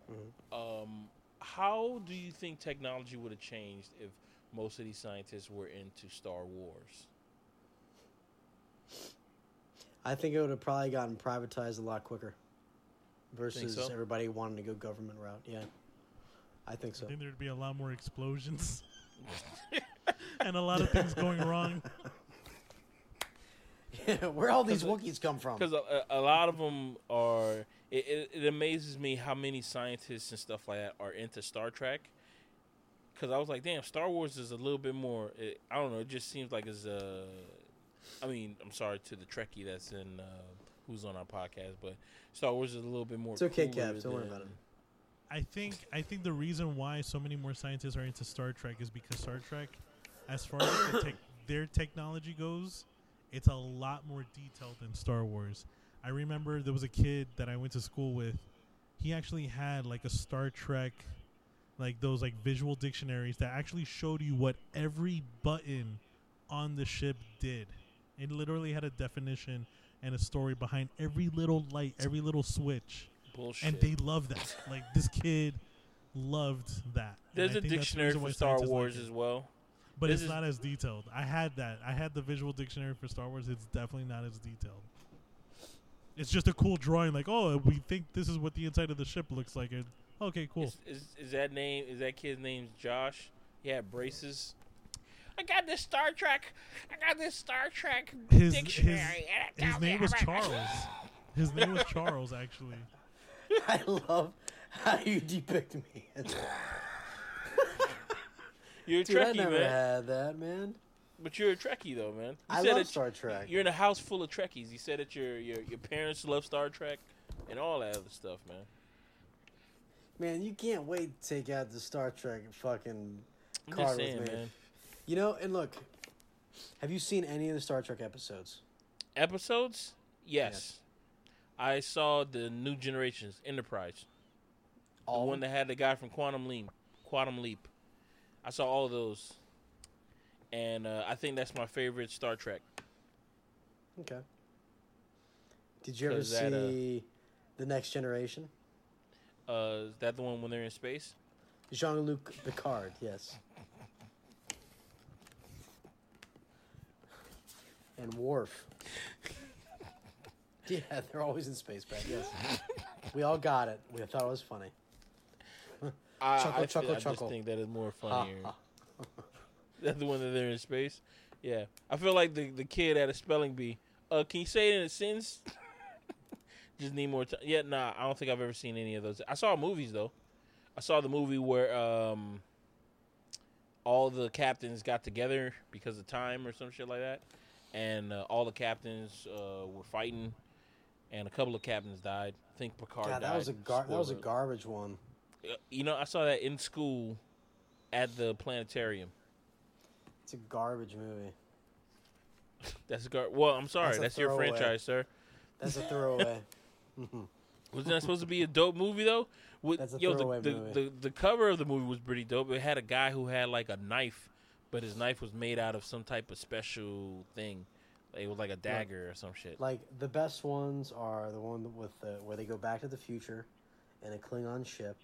Mhm. Um, how do you think technology would have changed if most of these scientists were into Star Wars? I think it would have probably gotten privatized a lot quicker. Versus so? everybody wanting to go government route. Yeah. I think so. I think there'd be a lot more explosions and a lot of things going wrong. Where all these Wookiees come from? Because a, a a lot of them are. It, it, it amazes me how many scientists and stuff like that are into Star Trek. Because I was like, damn, Star Wars is a little bit more. It, I don't know. It just seems like it's. Uh, I mean, I'm sorry to the Trekkie that's in. Uh, who's on our podcast, but Star Wars is a little bit more. It's okay, cooler Kev, don't worry about it. I think I think the reason why so many more scientists are into Star Trek is because Star Trek, as far as the tech their technology goes, it's a lot more detailed than Star Wars. I remember there was a kid that I went to school with. He actually had like a Star Trek, like those like visual dictionaries that actually showed you what every button on the ship did. It literally had a definition and a story behind every little light, every little switch Bullshit. and they love that. Like this kid loved that. There's a that's the dictionary for Star scientists like Wars as well. But this it's is- not as detailed. I had that. I had the visual dictionary for Star Wars. It's definitely not as detailed. It's just a cool drawing. Like, oh, we think this is what the inside of the ship looks like. And okay, cool. Is, is, is that name? Is that kid's name Josh? Yeah, braces. I got this Star Trek. I got this Star Trek His his, dictionary. and it his name was. Charles. His name was Charles, actually. I love how you depict me. You're a Dude, I Trekkie, never man. had that, man. But you're a Trekkie, though, man. You I said love Star Trek. You're in a house full of Trekkies. You said that your your your parents love Star Trek and all that other stuff, man. Man, you can't wait to take out the Star Trek fucking I'm card saying, with me. man. You know, and look, have you seen any of the Star Trek episodes? Episodes? Yes. I saw the New Generations Enterprise. All the one that had the guy from Quantum Leap. Quantum Leap. I saw all those, and uh, I think that's my favorite Star Trek. Okay. Did you ever that, uh, see the Next Generation? Uh, is that the one when they're in space? Jean Luc Picard, yes. And Worf. Yeah, they're always in space, Pat. Yes. We all got it. We thought it was funny. I, Chuckle, I, chuckle, I just think that is more Ha, funnier. That's the one that they're in space. Yeah, I feel like the the kid at a spelling bee. Uh, can you say it in a sentence? Just need more time. Yeah, nah, I don't think I've ever seen any of those. I saw movies though. I saw the movie where um, all the captains got together because of time or some shit like that, and uh, all the captains uh, were fighting, and a couple of captains died. I think Picard God, died. that was a gar- that was a garbage one. You know, I saw that in school at the planetarium. It's a garbage movie. That's gar- well. I'm sorry. That's That's, your franchise, sir. That's a throwaway. Mm-hmm. Wasn't that supposed to be a dope movie though? With, That's a yo, the, throwaway the, movie. The, the cover of the movie was pretty dope. It had a guy who had like a knife, but his knife was made out of some type of special thing. It was like a dagger or some shit. like the best ones are the one with the where they go back to the future in a Klingon ship.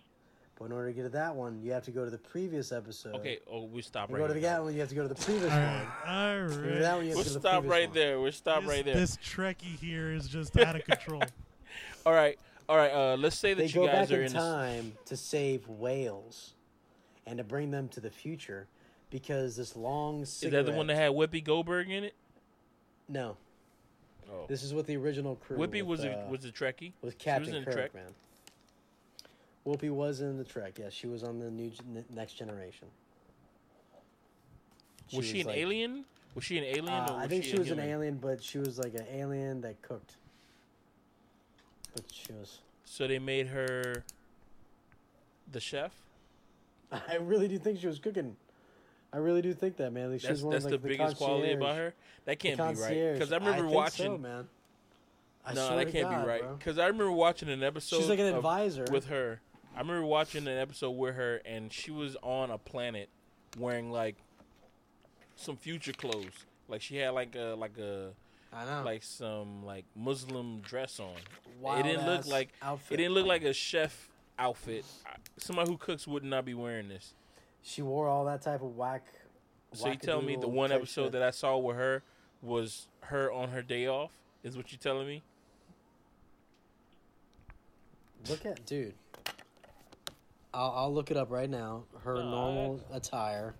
But in order to get to that one, you have to go to the previous episode. Okay, oh, we stop You right go to the here. that one, you have to go to the previous All one. right, all And for right. that one, you have We'll to go to the stop right one. there. We'll stop this, right there. This Trekkie here is just out of control. All right, all right. Uh, let's say that They you go guys back are in in. This, time to save whales and to bring them to the future because this long is cigarette. that the one that had Whoopi Goldberg in it? No, Oh, this is what the original crew. Whoopi with, was uh, a was a Trekkie. with She was Captain in Kirk, Trek. man. Whoopi was in the Trek. Yes, she was on the new Next Generation. was she an like- alien? Was she an alien? Uh, or I was think she, she was an alien, but she was like an alien that cooked. But she was. So they made her the chef. I really do think she was cooking. I really do think that, man. Like, she That's was one that's of, the like, the biggest quality about her. That can't be right. Because I remember think watching. so, man. I no, that can't God, be right. Because I remember watching an episode. She's like an of- advisor. with her. I remember watching an episode with her, and she was on a planet wearing like some future clothes. Like she had like a like a I know. like some like Muslim dress on. Wild it didn't look like outfit. it didn't look like a chef outfit. Somebody who cooks would not be wearing this. She wore all that type of whack. So you tell me the one episode shit. that I saw with her was her on her day off? Is what you telling me? Look at dude. I'll, I'll look it up right now. Her No, normal attire.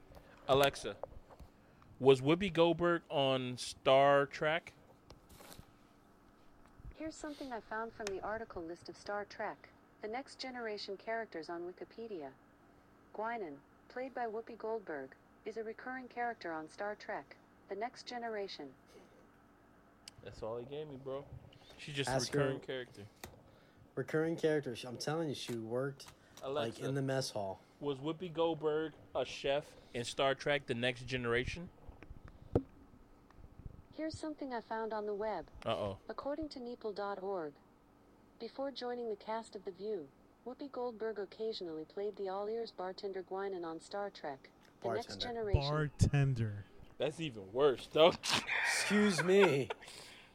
Alexa, was Whoopi Goldberg on Star Trek? Here's something I found from the article list of Star Trek, the next generation characters on Wikipedia. Guinan, played by Whoopi Goldberg, is a recurring character on Star Trek, the next generation. That's all he gave me, bro. She's just Ask a her- recurring character. Recurring character. I'm telling you, she worked Alexa, like in the mess hall. was Whoopi Goldberg a chef in Star Trek: The Next Generation? Here's something I found on the web. Uh oh. According to Neeple.org, before joining the cast of The View, Whoopi Goldberg occasionally played the all ears bartender Guinan on Star Trek, The Next Generation. Bartender. That's even worse, though. Excuse me.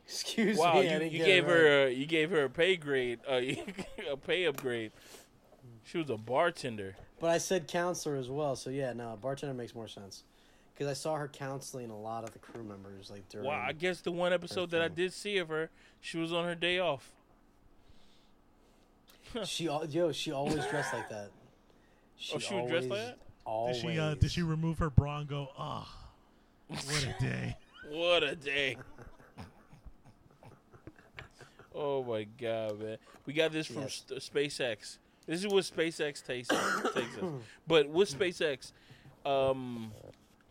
Excuse wow, me. I you, you gave right. her a, you gave her a pay grade, uh, a pay upgrade. She was a bartender. But I said counselor as well, so yeah, no, bartender makes more sense. Because I saw her counseling a lot of the crew members, like during. Wow, I guess the one episode that I did see of her, she was on her day off. She yo, she always dressed like that. She Oh, she was dressed like that? Always. Did she uh, did she remove her bra and go, ah, what a day. What a day. oh my god, man. We got this from Yes. St- SpaceX. This is what SpaceX takes, takes us. But with SpaceX, um,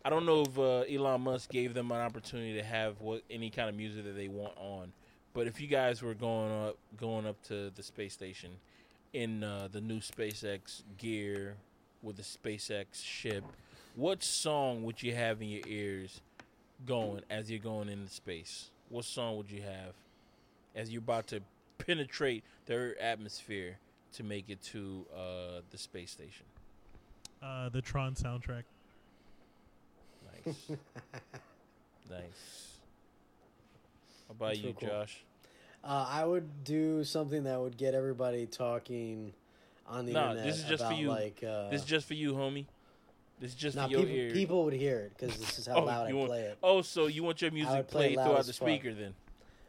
I don't know if uh, Elon Musk gave them an opportunity to have what any kind of music that they want on. But if you guys were going up, going up to the space station in uh, the new SpaceX gear with the SpaceX ship, what song would you have in your ears going as you're going into space? What song would you have as you're about to penetrate their atmosphere to make it to uh, the space station? Uh, the Tron soundtrack. Nice, nice. How about That's you, cool. Josh? Uh, I would do something that would get everybody talking on the Nah, internet. this is just for you. Like, uh, this is just for you, homie. This is just nah, for your people, ears. people would hear it because this is how Oh, loud I you want- play it. Oh, so you want your music would play played throughout as the fuck. speaker then?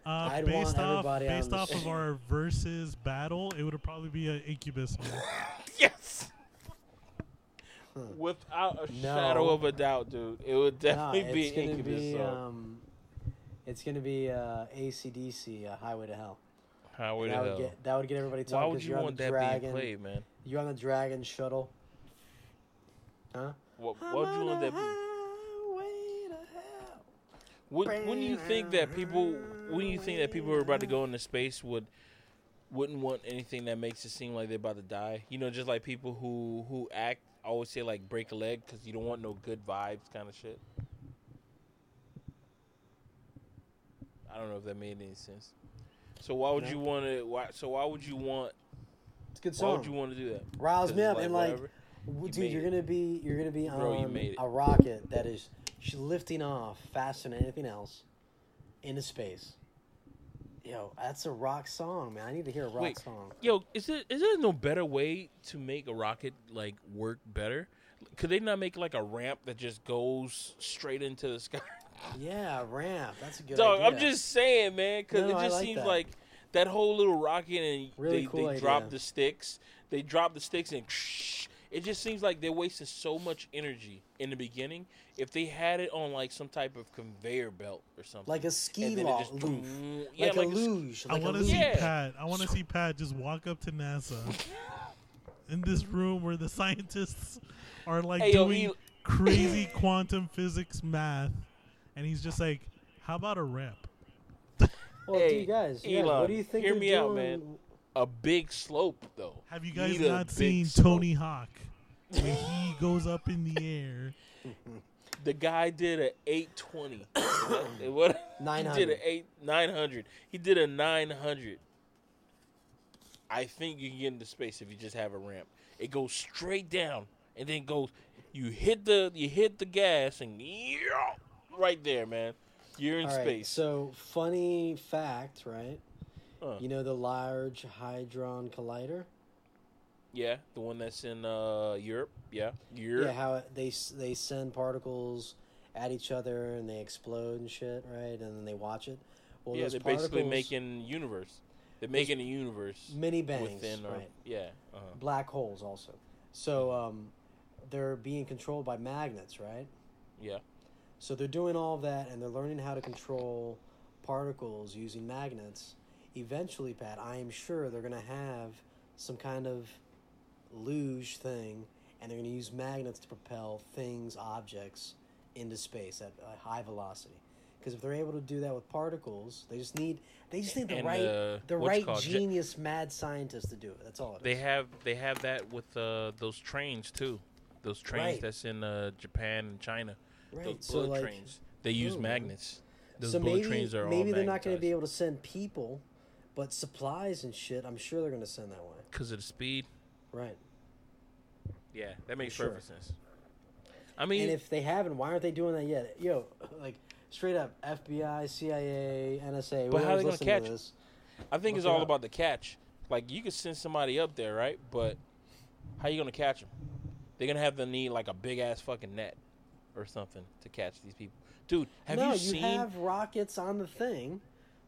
Uh, I'd based want off everybody on based the off of our versus battle, it would probably be an incubus. Yes. Without a No. shadow of a doubt, dude, it would No, definitely be it's gonna Incubus. be song. um, it's gonna be uh, ACDC, uh, Highway to Hell. Highway to that would Hell. get that would get everybody talking. Why 'cause would you you're on want the that dragon, being played, man? You're on the Dragon shuttle. Huh? What, why would you want that? Be, to hell. Would, wouldn't you think that people? Wouldn't you think that people who are about to go into space would? Wouldn't want anything that makes it seem like they're about to die. You know, just like people who who act always say like break a leg because you don't want no good vibes kind of shit. I don't know if that made any sense. So why would you want to? Why? So why would you want? It's good Why would you want to do that? Riles 'Cause me up and like, whatever. w- You dude, you're gonna be you're gonna be Bro, on um, made it. a rocket that is sh- lifting off faster than anything else into space. Yo, that's a rock song, man. I need to hear a rock Wait. song. Yo, is there is there no better way to make a rocket like work better? Could they not make like a ramp that just goes straight into the sky? Yeah, ramp. That's a good Dog, idea. I'm just saying, man, because No, it just like seems that. like that whole little rocket and Really they, cool they drop the sticks. They drop the sticks and it just seems like they're wasting so much energy in the beginning. If they had it on like some type of conveyor belt or something, like a ski and then it law, just- mm, yeah, like, like a s- luge. I Like a want to see Yeah. Pat. I want to see Pat just walk up to NASA in this room where the scientists are like Hey, yo, doing crazy quantum physics math, and he's just like, "How about a ramp?" Well, Hey, dude, guys, yeah, Elon, what do you think? hear they're me out, man. A big slope though. Have you guys Need not seen slope. Tony Hawk when he goes up in the air? The guy did a 820. what? He 900. did a eight 900. He did a 900. I think you can get into space if you just have a ramp. It goes straight down and then goes. You hit the you hit the gas and yeah, right there, man. You're in All right, space. so funny fact, right? Uh, You know the Large Hadron Collider? yeah, the one that's in uh, Europe. Yeah, Europe. Yeah, how it, they they send particles at each other and they explode and shit, right? And then they watch it. Well, yeah, they're basically making universe. They're making a universe mini bangs, within. Our, right? yeah. Uh-huh. Black holes also. So um, they're being controlled by magnets, right? Yeah. So they're doing all that and they're learning how to control particles using magnets. Eventually, Pat, I am sure they're going to have some kind of luge thing and they're going to use magnets to propel things, objects into space at a high velocity. Because if they're able to do that with particles, they just need they just need the And, right uh, the right genius mad scientist to do it. That's all it is. They have they have that with uh, those trains too. Those trains Right. that's in uh, Japan and China. right. Those so bullet like trains. They use oh, man. magnets. Those so bullet maybe trains are all. maybe they're not going to be able to send people, but supplies and shit. I'm sure they're going to send that way. because of the speed. Right. Yeah, that makes Sure. perfect sense. I mean, and if they haven't, why aren't they doing that yet? Yo, like straight up, FBI, CIA, NSA. But how whoever's they gonna catch to this, I think it's all up. about the catch. Like you could send somebody up there, right? But how you gonna catch them? They're gonna have to need like a big ass fucking net or something to catch these people. Dude, have no, you seen? have rockets on the thing,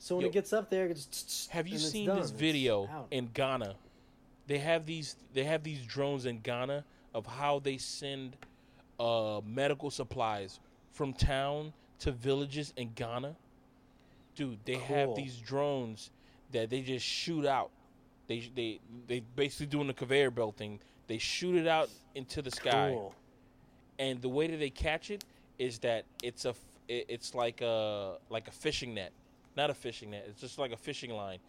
so when Yo, it gets up there, it's Have you seen done. this video out. in Ghana? They have these they have these drones in Ghana of how they send uh, medical supplies from town to villages in Ghana. Dude, they have these drones that they just shoot out. They they they basically doing the conveyor belt thing. They shoot it out into the sky Cool. and the way that they catch it is that it's a it's like a like a fishing net not a fishing net it's just like a fishing line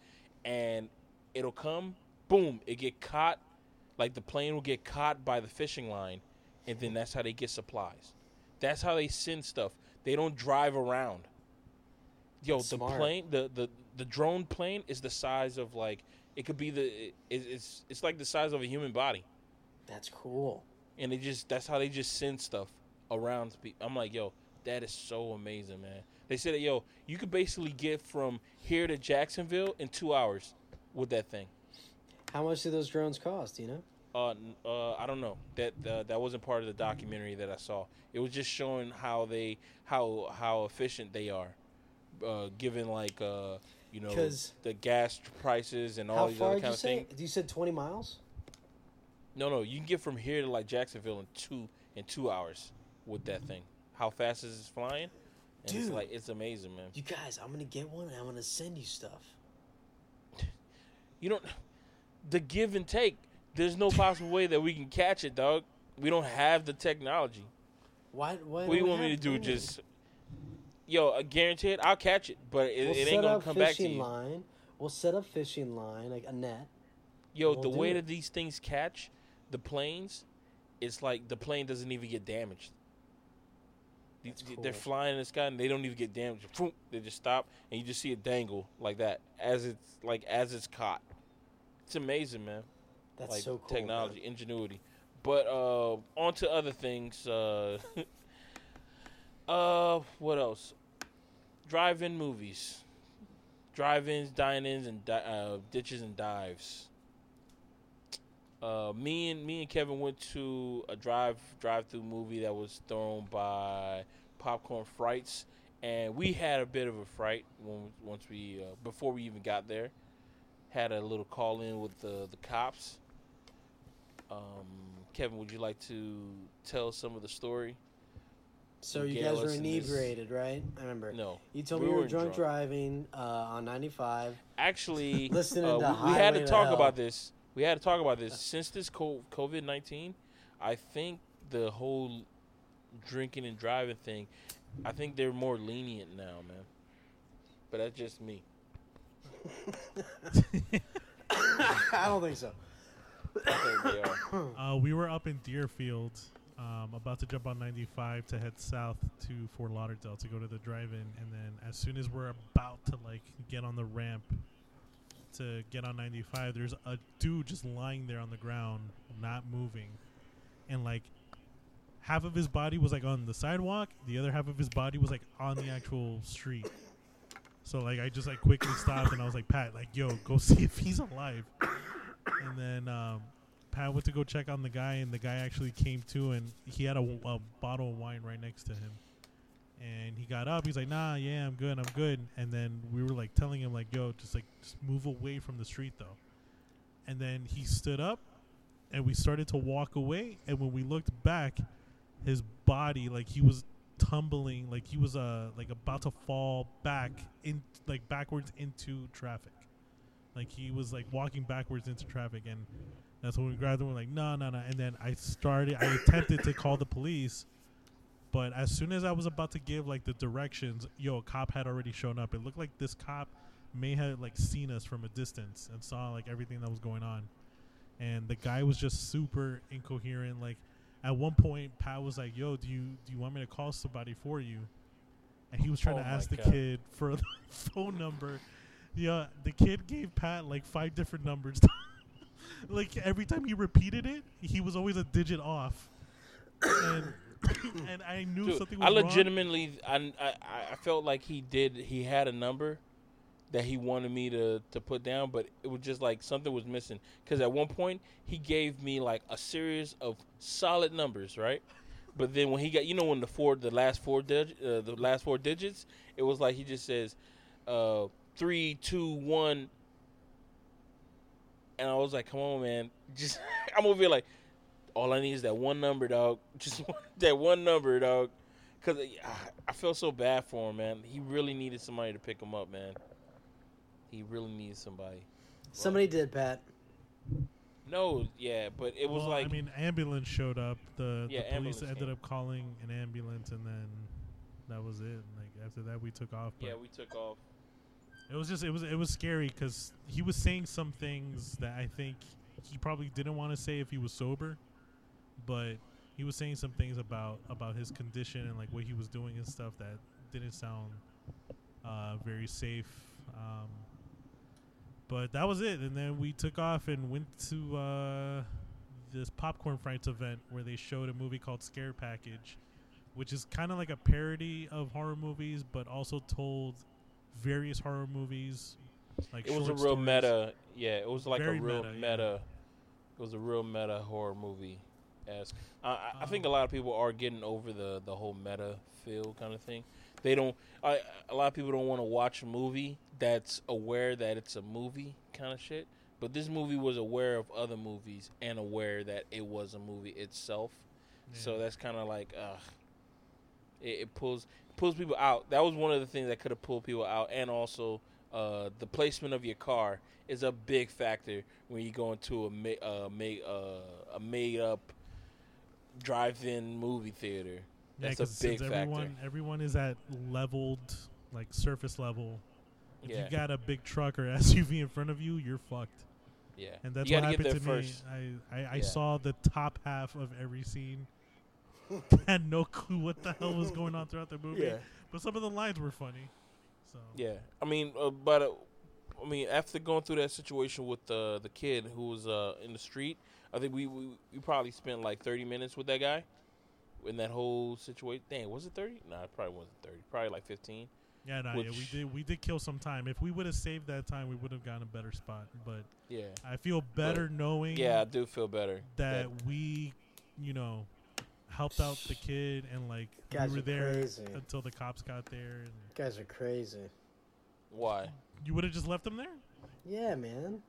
and it'll come boom it get caught like the plane will get caught by the fishing line and then that's how they get supplies that's how they send stuff they don't drive around yo Smart. the plane the, the the drone plane is the size of like it could be the it, it's it's like the size of a human body That's cool. and they just that's how they just send stuff around. I'm like, yo, that is so amazing, man. They said that yo, you could basically get from here to Jacksonville in two hours with that thing. How much do those drones cost? You know. Uh, uh, I don't know. That uh, that wasn't part of the documentary that I saw. It was just showing how they how how efficient they are uh, given like uh, you know the gas prices and all these other kind of things. You said twenty miles. No, no, you can get from here to like Jacksonville in two in two hours with that thing. How fast is it flying? And it's Dude. like it's amazing, man. You guys, I'm gonna get one and I'm gonna send you stuff. You don't the give and take. There's no possible way that we can catch it, dog. We don't have the technology. Why? Why? What do you want me to do? Just yo, I guarantee it. I'll catch it, but it, we'll it ain't gonna come back to fishing you. line. We'll set up fishing line like a net. Yo, We'll the way it. that these things catch the planes, it's like the plane doesn't even get damaged. They're flying in the sky and they don't even get damaged. They just stop and you just see it dangle like that as it's like as it's caught. It's amazing, man. That's like so cool. technology, ingenuity. But uh, on to other things. Uh, uh, what else? Drive-in movies, drive-ins, dine-ins, and di- uh, ditches and dives. Uh, me and me and Kevin went to a drive drive-through movie that was thrown by Popcorn Frights, and we had a bit of a fright when once we uh, before we even got there. Had a little call in with the the cops. Um, Kevin, would you like to tell some of the story? So you guys were us in this. inebriated, right? I remember. No, You told we me you were drunk, drunk. driving uh, on 95. actually, Listening uh, to we, we had to to talk Hell. about this. We had to talk about this since this COVID nineteen. I think the whole drinking and driving thing. I think they're more lenient now, man. But that's just me. I don't think so. I think they are. Uh, we were up in Deerfield, um, about to jump on 95 to head south to Fort Lauderdale to go to the drive-in, and then as soon as we're about to like get on the ramp to get on 95, there's a dude just lying there on the ground, not moving, and like half of his body was like on the sidewalk, the other half of his body was like on the actual street. So like I just like quickly stopped and I was like, Pat, like yo, go see if he's alive. And then um, Pat went to go check on the guy, and the guy actually came to, and he had a, a bottle of wine right next to him. And he got up. He's like, "Nah, yeah, I'm good, I'm good." And then we were like telling him, like, "Yo, just like just move away from the street, though." And then he stood up, and we started to walk away. And when we looked back, his body, like he was tumbling, like he was uh like about to fall back in, like backwards into traffic. Like he was like walking backwards into traffic, and that's when we grabbed him. We're like, no, no, no. And then I started. I attempted to call the police, but as soon as I was about to give like the directions, yo, a cop had already shown up. It looked like this cop may have like seen us from a distance and saw like everything that was going on. And the guy was just super incoherent. Like at one point, Pat was like, "Yo, do you do you want me to call somebody for you?" And he was trying Oh to ask the God. kid for the phone number. Yeah, the kid gave Pat like five different numbers. like every time he repeated it, he was always a digit off. And and I knew Dude, something was I wrong. legitimately, I, I, I felt like he did. He had a number that he wanted me to to put down, but it was just like something was missing. Because at one point he gave me like a series of solid numbers, right? But then when he got, you know, when the four, the last four, dig, uh, the last four digits, it was like he just says, uh, three, two, one, and I was like, come on, man, just I'm over here like, all I need is that one number, dog. Just that one number, dog. Cause uh, I, I felt so bad for him, man. He really needed somebody to pick him up, man. He really needed somebody. Somebody did, Pat. No, yeah, but it was Well, like I mean, ambulance showed up. The, Yeah, the police ended came. up calling an ambulance, and then that was it. Like after that, we took off. But yeah, we took off. it was just it was it was scary because he was saying some things that I think he probably didn't want to say if he was sober, but he was saying some things about about his condition and like what he was doing and stuff that didn't sound uh, very safe. Um, but that was it, and then we took off and went to uh, this popcorn frights event where they showed a movie called Scare Package, which is kind of like a parody of horror movies, but also told various horror movies. Like It was a real stories. meta. Yeah, it was like Very a real meta, meta. yeah. It was a real meta horror movie. Esque. I I I think a lot of people are getting over the the whole meta feel kind of thing. They don't. I, a lot of people don't want to watch a movie that's aware that it's a movie kind of shit. But this movie was aware of other movies and aware that it was a movie itself. So that's kind of like, ugh. It, it pulls pulls people out. That was one of the things that could have pulled people out, and also uh, the placement of your car is a big factor when you go into a ma- uh, ma- uh, a made up drive-in movie theater. Yeah, That's a 'cause big factor. everyone everyone is at leveled like surface level. If Yeah. you got a big truck or SUV in front of you, you're fucked. Yeah, And that's what happened to there me. I, I, I Yeah. saw the top half of every scene. had no clue what the hell was going on throughout the movie. Yeah. But some of the lines were funny. So Yeah, I mean, uh, but uh, I mean, after going through that situation with uh, the kid who was uh, in the street, I think we, we we probably spent like thirty minutes with that guy in that whole situation. Dang, was it thirty? No, it probably wasn't thirty. Probably like fifteen. yeah, no, yeah, we did we did kill some time. If we would have saved that time, we would have gotten a better spot. But Yeah, I feel better knowing yeah, I do feel better. that we, you know, helped out the kid and like Guys we were there crazy. until the cops got there. And You guys are crazy. why? you would have just left them there. Yeah, man.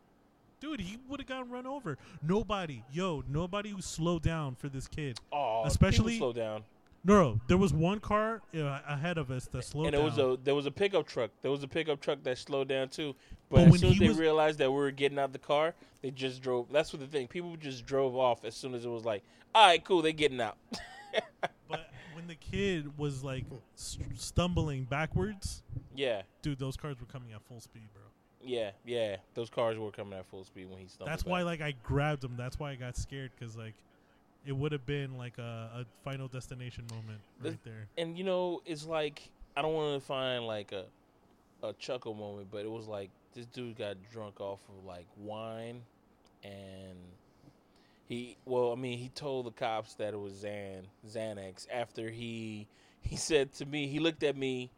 Dude, he would have gotten run over. Nobody, yo, nobody slowed down for this kid. Oh, Especially- slow down. No, no, there was one car uh, ahead of us that slowed down. and it was a there was a pickup truck. There was a pickup truck that slowed down too. But But, as when soon as they was- realized that we were getting out of the car, they just drove. That's what the thing. People just drove off as soon as it was like, all right, cool, they getting out. but when the kid was like st- stumbling backwards, yeah, dude, those cars were coming at full speed, bro. Yeah, yeah. Those cars were coming at full speed when he stumbled. That's back. why, like, I grabbed him. That's why I got scared because, like, it would have been like a, a final destination moment right there. and you know, it's like I don't want to find like a a chuckle moment, but it was like this dude got drunk off of like wine, and he well, I mean, he told the cops that it was Xan Xanax after he he said to me, he looked at me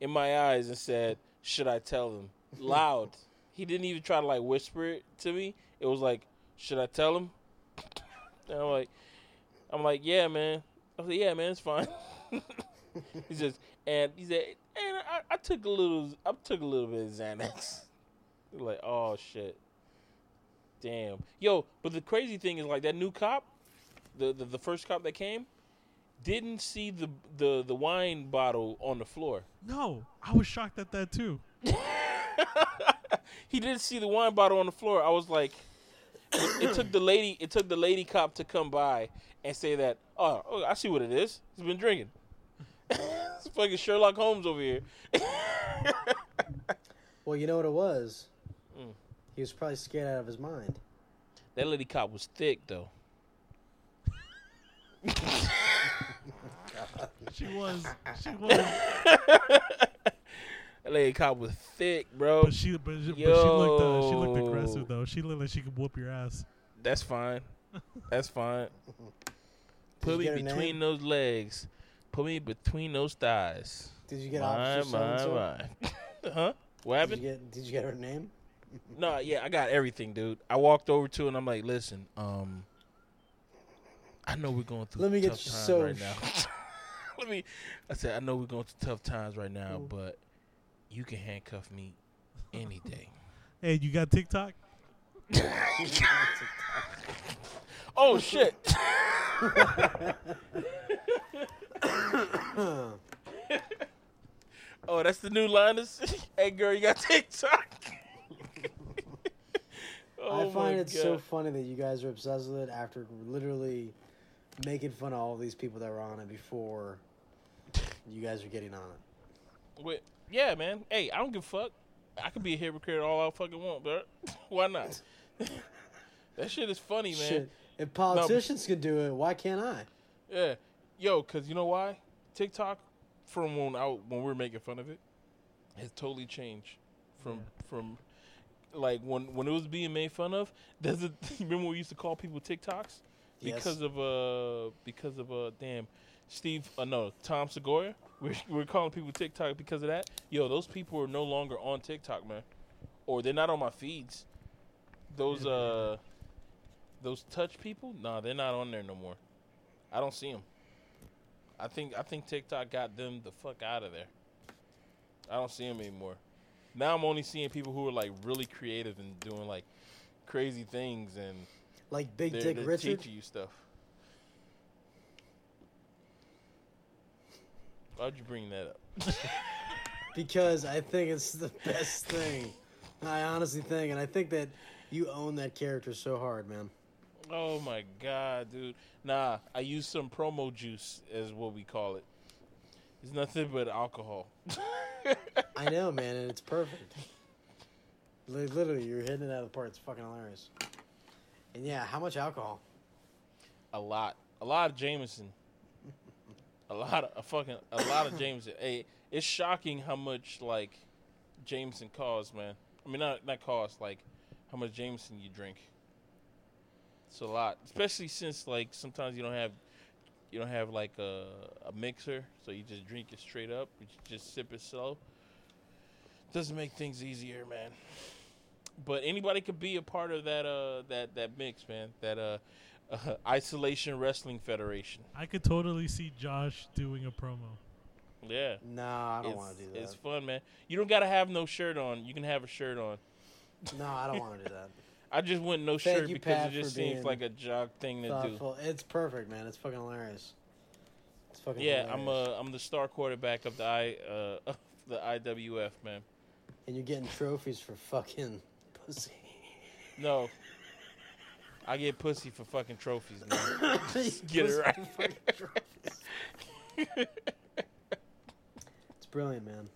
in my eyes and said, "Should I tell him?" Loud. he didn't even try to like whisper it to me. It was like, "Should I tell him?" And I'm like, I'm like, "Yeah, man." I was like, "Yeah, man, it's fine." he says, and he said, and I, I took a little, I took a little bit of Xanax. like, oh shit, damn, yo. But the crazy thing is, like that new cop, the the, the first cop that came, didn't see the the the wine bottle on the floor. No, I was shocked at that too. he didn't see the wine bottle on the floor. I was like, it, it took the lady, it took the lady cop to come by and say that, oh, oh I see what it is. He's been drinking. it's fucking Sherlock Holmes over here. Well, you know what it was? Mm. He was probably scared out of his mind. That lady cop was thick though. She was, she was, That lady cop was thick, bro. but she, but, she- but she looked, uh, she looked aggressive though. She looked like she could whoop your ass. That's fine. That's fine. Put me between name? those legs. Put me between those thighs. Did you get My, Officer my, so-and-so? my. huh? What Did happened? you get Did you get her name? No, yeah, I got everything, dude. I walked over to her and I'm like, listen, um, I know we're going through Let me get tough you times so right now. Let me. I said, I know we're going through tough times right now, Mm. but you can handcuff me any day. Hey, you got TikTok? oh shit! oh, that's the new line. Is, hey, girl, you got TikTok? oh I find my it so funny that you guys are obsessed with it after literally making fun of all these people that were on it before you guys are getting on it. Wait, yeah, man. Hey, I don't give a fuck. I could be a hypocrite all I fucking want, bro. Why not? that shit is funny, man. Shit, if politicians can do it, why can't I? Yeah, yo, cause you know why? TikTok, from when I when we were making fun of it, has totally changed. From from like when when it was being made fun of. Does it? Remember we used to call people TikToks Yes. because of uh because of uh damn Steve uh, no Tom Segura. We're we're calling people TikTok because of that. Yo, those people are no longer on TikTok, man, or they're not on my feeds. Those uh those touch people, nah, they're not on there no more. I don't see them. I think I think TikTok got them the fuck out of there. I don't see them anymore. Now I'm only seeing people who are like really creative and doing like crazy things and Like Big Dick Richard. teaching you stuff. Why'd you bring that up? Because I think it's the best thing. I honestly think, and I think that you own that character so hard, man. Oh my god, dude. Nah, I use some promo juice as what we call it. It's nothing but alcohol. I know, man, and it's perfect. Li- Literally, you're hitting it out of the park. It's fucking hilarious. And yeah, how much alcohol? a lot. A lot of Jameson. A lot of a fucking a lot of Jameson. Hey, it's shocking how much like Jameson costs, man. I mean not not cost, like how much Jameson you drink. It's a lot. Especially since like sometimes you don't have you don't have like a, a mixer, so you just drink it straight up. You just sip it slow. Doesn't make things easier, man. But anybody could be a part of that uh that that mix, man. That uh, uh Isolation Wrestling Federation. I could totally see Josh doing a promo. Yeah. No, I don't want to do that. It's fun, man. You don't gotta have no shirt on. You can have a shirt on. No, I don't want to do that. I just went no Thank shirt you, because Pat, it just for seems being like a jog thing to do. Thoughtful. It's perfect, man. It's fucking hilarious. It's fucking Yeah, I'm hilarious. uh I'm the star quarterback of the I uh of the IWF, man. And you're getting trophies for fucking pussy. No. I get pussy for fucking trophies, man. Get it right. Fucking trophies. it's brilliant, man.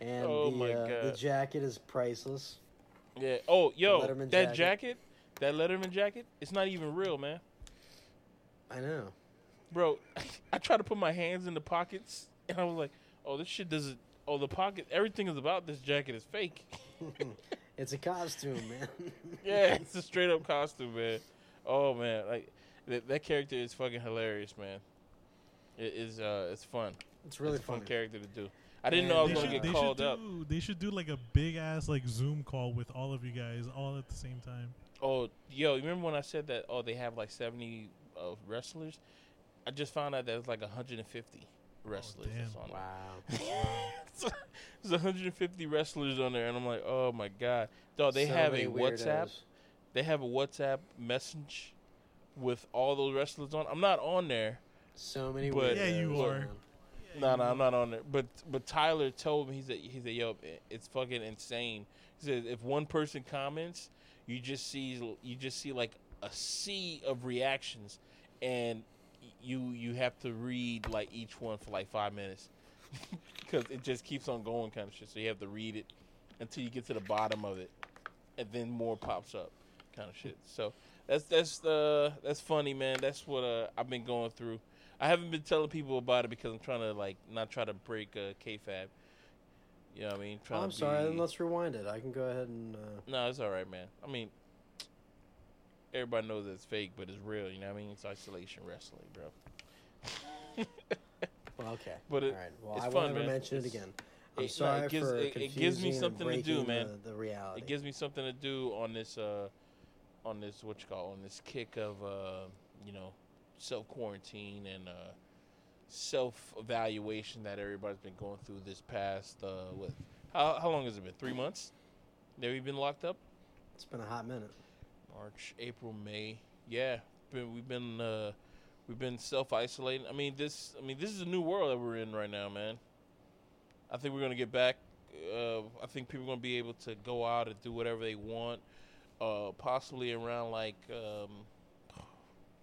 And Oh the uh, the jacket is priceless. Yeah. Oh, yo, that jacket. jacket, that Letterman jacket, it's not even real, man. I know. Bro, I tried to put my hands in the pockets, and I was like, "Oh, this shit doesn't. Oh, the pocket. Everything is about this jacket is fake. It's a costume, man. yeah, it's a straight up costume, man. Oh man, like that, that character is fucking hilarious, man. It is. Uh, it's fun. It's really it's a fun funny. character to do. I didn't know I was gonna should, get they called should up. They should do like a big ass like Zoom call with all of you guys all at the same time. Oh, yo, you remember when I said that? Oh, they have like seventy uh, wrestlers. I just found out that it's like 150 wrestlers. Oh, damn. that's on there. Wow. There's 150 wrestlers on there, and I'm like, oh my god, dog. They So have many a WhatsApp. They have a WhatsApp message with all those wrestlers on. I'm not on there. So many But- Yeah, you are. man. No, no, I'm not on there. But but Tyler told me he said he said yo, it's fucking insane. He said if one person comments, you just see you just see like a sea of reactions, and you you have to read like each one for like five minutes because it just keeps on going kind of shit. So you have to read it until you get to the bottom of it, and then more pops up, kind of shit. So that's that's uh that's funny, man. That's what uh, I've been going through. I haven't been telling people about it because I'm trying to like not try to break uh, kayfabe. You know what I mean? Oh, Trying I'm to sorry. be- Then let's rewind it. I can go ahead and. Uh, No, it's all right, man. I mean, everybody knows it's fake, but it's real. You know what I mean? It's isolation wrestling, bro. well, okay. But it- All right. Well, it's I fun, won't ever mention it again. I'm it- no, sorry it gives- for it- it gives me something to do, man. The, the reality. It gives me something to do on this uh on this what you call on this kick of uh you know self quarantine and uh self evaluation that everybody's been going through this past uh what how how long has it been three months that we've been locked up it's been a hot minute. March April May yeah been, we've been uh we've been self isolating I mean this I mean this is a new world that we're in right now man I think we're gonna get back. Uh, I think people are gonna be able to go out and do whatever they want. Uh, possibly around like um,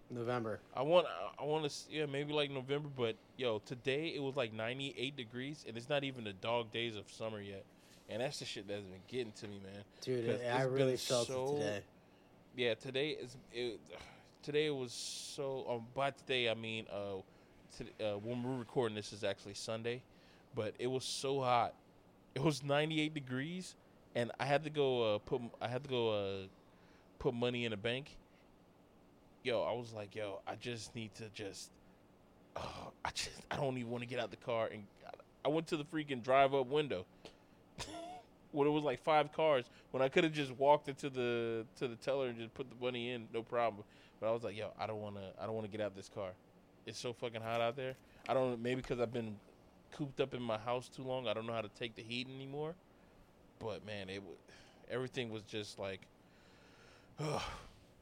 November. I want I want to yeah maybe like November. But yo, today it was like 98 degrees, and it's not even the dog days of summer yet. And that's the shit that's been getting to me, man. Dude, I really felt so- it today. Yeah, today is it, today was so. Um, by today I mean uh, uh, when we're recording this is actually Sunday, but it was so hot. It was 98 degrees, and I had to go uh, put I had to go uh, put money in a bank. Yo, I was like, yo, I just need to just. Uh, I just I don't even want to get out the car, and I went to the freaking drive up window. When it was like five cars when I could have just walked into the to the teller and just put the money in, no problem. But I was like, yo, I don't want to. I don't want to get out this car. It's so fucking hot out there. I don't. Maybe because I've been cooped up in my house too long. I don't know how to take the heat anymore. But man, it wa- everything was just like,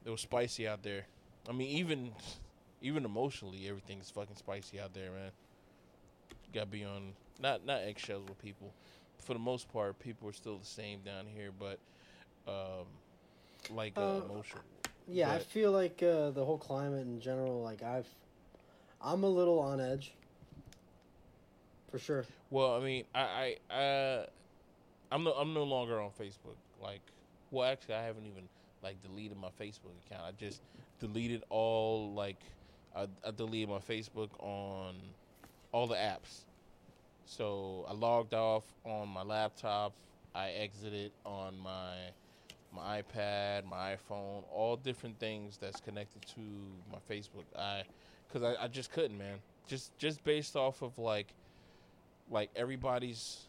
it was spicy out there. I mean, even even emotionally, everything's fucking spicy out there, man. Got to be on not not eggshells with people. For the most part, people are still the same down here, but um, like uh, Uh, emotional. Yeah, I feel like uh, the whole climate in general, like I've, I'm a little on edge. For sure. Well, I mean, I, I, uh, I'm no, I'm no longer on Facebook. Like, well, actually, I haven't even like deleted my Facebook account. I just deleted all like, I, I deleted my Facebook on all the apps. So I logged off on my laptop. I exited on my my iPad, my iPhone, all different things that's connected to my Facebook. I, cause I, I just couldn't, man. Just just based off of like like everybody's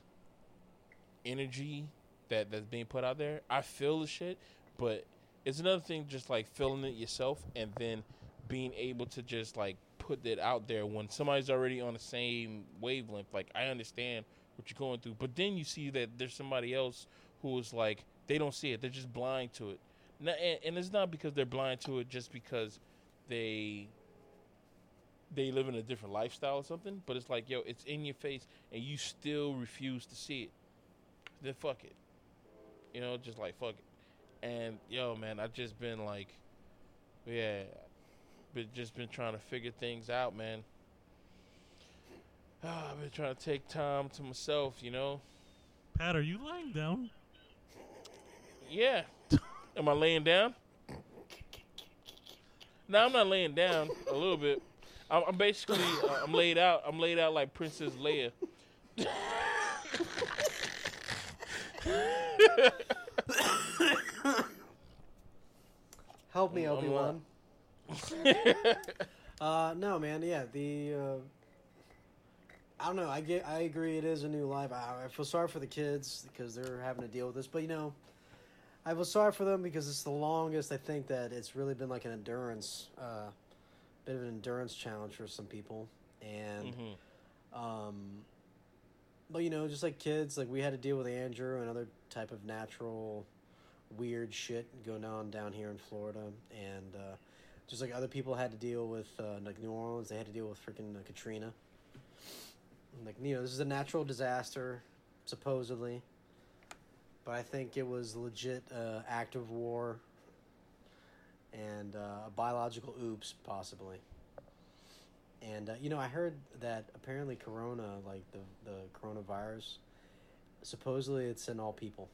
energy that that's being put out there. I feel the shit, but it's another thing just like feeling it yourself and then being able to just like put that out there when somebody's already on the same wavelength. Like I understand what you're going through, but then you see that there's somebody else who is like they don't see it. They're just blind to it. Now, and, and it's not because they're blind to it just because they they live in a different lifestyle or something, but it's like, yo, it's in your face and you still refuse to see it. Then fuck it. You know, just like fuck it. And yo, man, I've just been like, yeah, but just been trying to figure things out, man. Ah, I've been trying to take time to myself, you know. Pat, are you lying down? Yeah. Am I laying down? No, I'm not laying down. A little bit. I'm, I'm basically uh, I'm laid out. I'm laid out like Princess Leia. Help me, I'm Obi Wan. uh, no, man. Yeah, the. Uh, I don't know. I get. I agree. It is a new life. I, I feel sorry for the kids because they're having to deal with this. But you know, I feel sorry for them because it's the longest. I think that it's really been like an endurance, uh, bit of an endurance challenge for some people, and. Mhm. Um, but you know, just like kids, like we had to deal with Andrew and other type of natural weird shit going on down here in Florida, and uh, just like other people had to deal with uh, like New Orleans, they had to deal with freaking uh, Katrina. Like you know, this is a natural disaster, supposedly, but I think it was legit uh, act of war and uh, a biological oops, possibly. And uh, you know, I heard that apparently Corona, like the the coronavirus, supposedly it's in all people.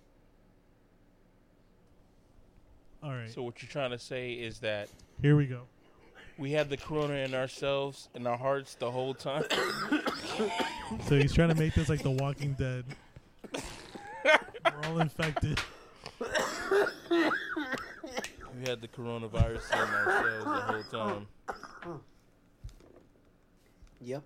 All right, So what you're trying to say is that here we go. we had the corona in ourselves in our hearts the whole time. So he's trying to make this like The Walking Dead. We're all infected. we had the coronavirus in ourselves the whole time. Yep.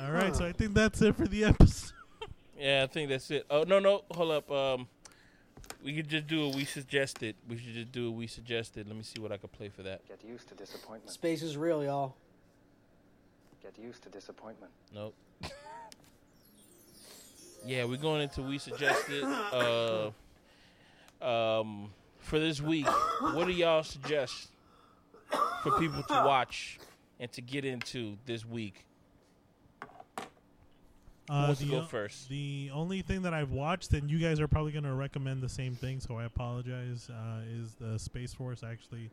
All right, so I think that's it for the episode. Yeah, I think that's it. Oh no, no, hold up. Um, we could just do what we suggested. We should just do what we suggested. Let me see what I could play for that. Get used to disappointment. Space is real, y'all. Get used to disappointment. Nope. yeah, we're going into we suggested. Uh, um, for this week, what do y'all suggest for people to watch and to get into this week? Who Uh, wants to the, go o- first? the only thing that I've watched, and you guys are probably going to recommend the same thing, so I apologize, uh, is the Space Force. I actually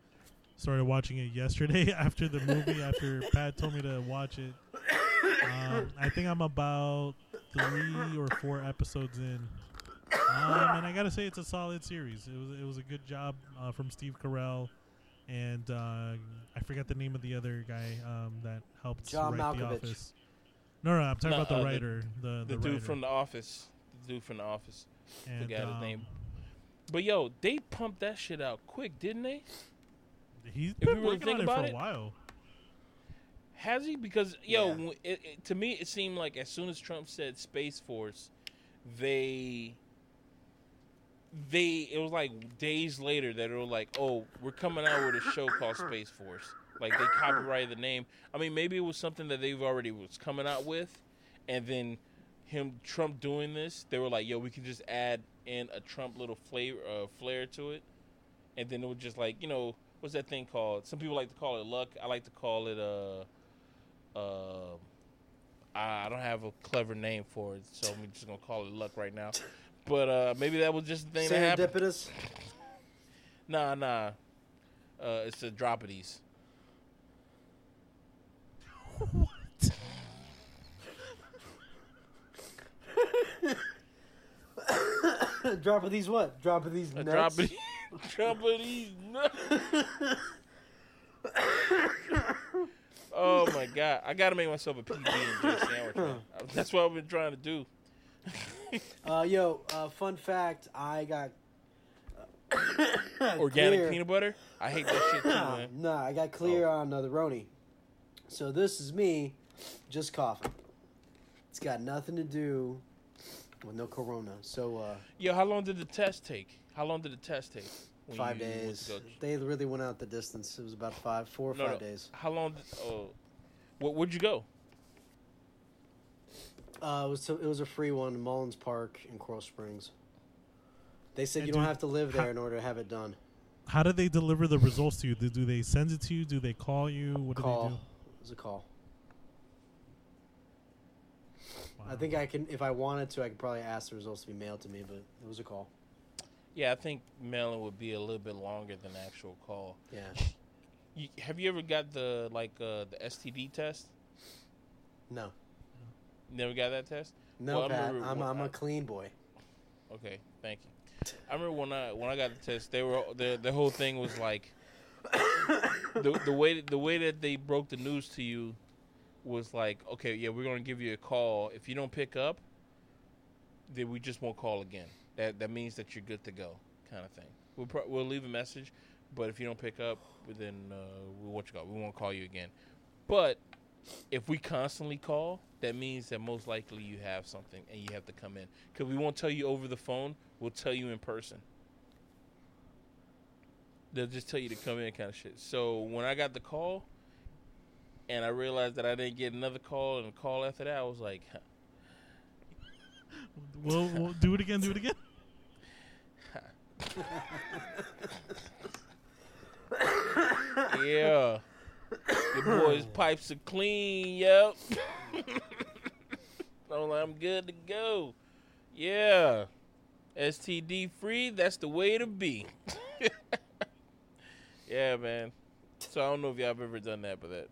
started watching it yesterday after the movie, after Pat told me to watch it. Um, I think I'm about three or four episodes in. Um, and I gotta say, it's a solid series. It was it was a good job uh, from Steve Carell, and uh, I forgot the name of the other guy um, that helped John write The Office. No, no, I'm talking No, about the uh, writer, the the, The dude writer. from The Office. The dude from The Office. and, forgot his um, name. But yo, they pumped that shit out quick, didn't they? He's If you been really working think on it about for it- a while. Has he? Because yo, Yeah. it, it, to me, it seemed like as soon as Trump said Space Force, they they it was like days later that it was like, oh, we're coming out with a show called Space Force. Like they copyrighted the name. I mean, maybe it was something that they've already was coming out with, and then him Trump doing this, they were like, yo, we can just add in a Trump little flavor uh, flair to it, and then it was just like, you know, what's that thing called? Some people like to call it luck. I like to call it uh uh, I don't have a clever name for it, so I'm just gonna call it luck right now. But uh, maybe that was just the thing that happened. Serendipitous. Nah, nah. Uh, it's the dropides. What? Drop of these what? Drop of these nuts. dropity. dropides. nuts. oh my god! I gotta make myself a PB and J sandwich. man. That's what I've been trying to do. Uh, yo, uh, fun fact: I got Organic clear- peanut butter. I hate that shit too, man. Nah, I got clear Oh. on uh, the Roni. So this is me, just coughing. It's got nothing to do with no corona. So uh, Yo, how long did the test take? How long did the test take? when five you days. go- They really went out the distance. It was about five, four or No, five no. days. How long? Did, oh, where, where'd you go? Uh, it was it was a free one, Mullins Park in Coral Springs. They said And you don't have to live how- there in order to have it done. How do they deliver the results to you? Do, do they send it to you? Do they call you? What do Call. they do? It was a call. I think I can, if I wanted to, I could probably ask the results to be mailed to me, but it was a call. Yeah, I think mailing would be a little bit longer than actual call. Yeah. You, have you ever got the like uh, the STD test? No. Never got that test? No, Well, I Pat. remember I'm, when I'm I- a clean boy. Okay, thank you. I remember when I when I got the test, they were the the whole thing was like the the way the way that they broke the news to you was like, okay, yeah, we're gonna give you a call. If you don't pick up, then we just won't call again. That that means that you're good to go, kind of thing. We'll pro- we'll leave a message, but if you don't pick up, then uh, we won't you call. We won't call you again. But if we constantly call, that means that most likely you have something and you have to come in. Because we won't tell you over the phone, we'll tell you in person. They'll just tell you to come in, kind of shit. So when I got the call and I realized that I didn't get another call and a call after that, I was like, We'll, we'll do it again. Do it again. yeah. Your boy's pipes are clean, yep. I'm like, I'm good to go. Yeah. STD free, that's the way to be. Yeah, man. So I don't know if y'all have ever done that, but that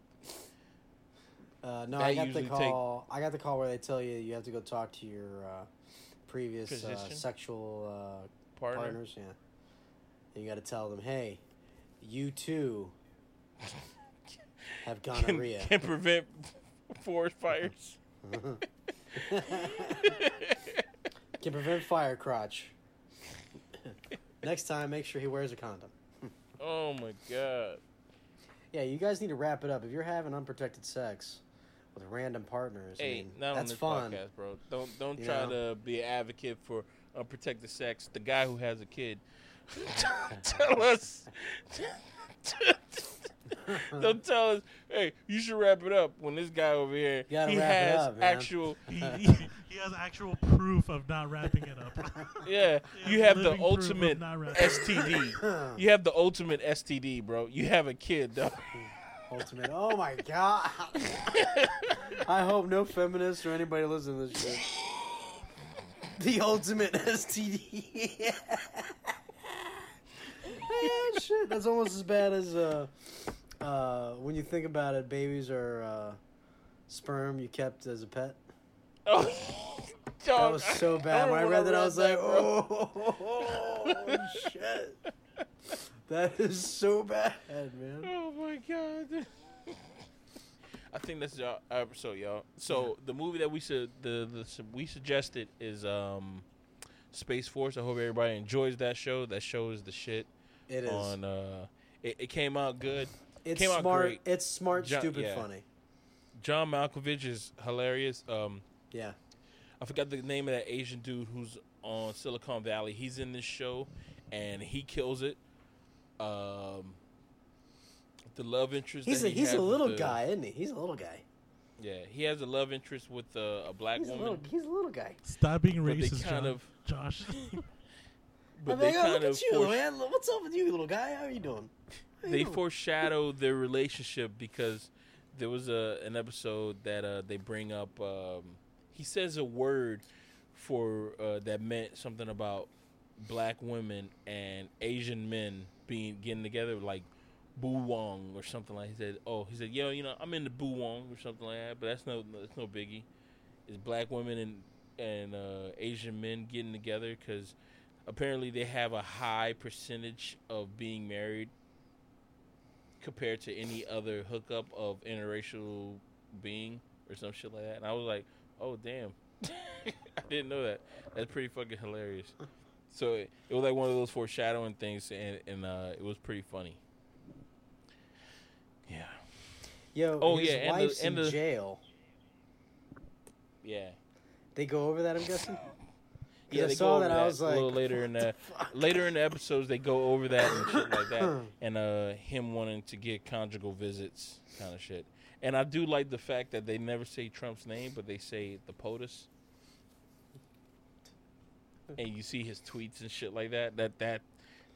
Uh, no, That I got the usually take- call. I got the call where they tell you you have to go talk to your uh, previous uh, sexual uh, partner. partners. Yeah, and you got to tell them, hey, you too have Can, gonorrhea. can prevent forest fires. can prevent fire crotch. Next time, make sure he wears a condom. Oh my god. Yeah, you guys need to wrap it up. If you're having unprotected sex with random partners, I Hey, mean, not on that's this fun. podcast, bro. Don't don't You try know? to be an advocate for unprotected sex. The guy who has a kid, tell us. don't tell us. Hey, you should wrap it up. When this guy over here, he has up, actual. He, he, he has actual proof of not wrapping it up. Yeah, you have the living proof of ultimate not wrapping it. STD. You have the ultimate STD, bro. You have a kid, though. Ultimate. Oh my god. I hope no feminists or anybody listens to this shit. The ultimate STD. yeah. shit, that's almost as bad as uh, uh, when you think about it. Babies are uh, sperm you kept as a pet. Oh, That was so bad. don't When I wanna read that, I was like, bro. oh, shit. That is so bad, man. Oh my god. I think that's our our episode, y'all. So the movie that we should the, the we suggested is um Space Force. I hope everybody enjoys that show. That show is the shit. It is. On uh, it, it came out good. It's came out smart. great. It's smart, Ju- stupid, yeah. funny. John Malkovich is hilarious. Um, Yeah. I forgot the name of that Asian dude who's on Silicon Valley. He's in this show, and he kills it. Um, the love interest. He's that a he he's a little the- guy, isn't he? He's a little guy. Yeah, he has a love interest with uh, a black He's a woman. little he's a little guy. Stop being But racist, kind John. of- Josh. But I'm they like, oh, kind look of at you, force- man. What's up with you, little guy? How are you doing? How you they doing? foreshadow their relationship because there was a an episode that uh, they bring up. Um, he says a word for uh, that meant something about black women and Asian men being getting together, like boo wong or something like. He said, "Oh, he said, yo, you know, I'm into boo wong or something like that, but that's no, that's no biggie. It's black women and and uh, Asian men getting together because." Apparently, they have a high percentage of being married compared to any other hookup of interracial being or some shit like that. And I was like, oh damn, I didn't know that. That's pretty fucking hilarious. So it, it was like one of those foreshadowing things, and and uh, it was pretty funny. Yeah, Yo, Oh, his yeah, and the- and in the- jail. yeah, They go over that, I'm guessing. yeah. I They saw go over that, I was a little later in the later in the episodes, they go over that and shit like that, and uh, him wanting to get conjugal visits, kind of shit. And I do like the fact that they never say Trump's name, but they say the POTUS. And you see his tweets and shit like that. That that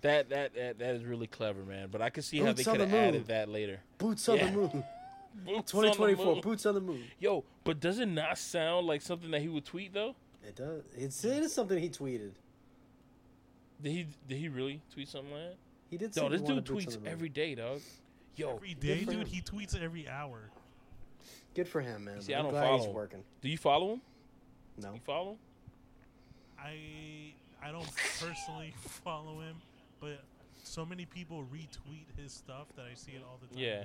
that that that, that is really clever, man. But I can see how they could have the added that later. Boots on Yeah. the moon. Boots on the 2024. moon. Boots on the moon. Yo, but does it not sound like something that he would tweet though? It does. It's, it is something he tweeted. Did he did he really tweet something like that? He did. Yo, this dude tweets every day, dog. Yo, every day, dude. him. He tweets every hour. Good for him, man. See, I I'm don't glad he's him. working. do you follow him? No. You follow him? I I don't personally follow him, but so many people retweet his stuff that I see it all the time. Yeah.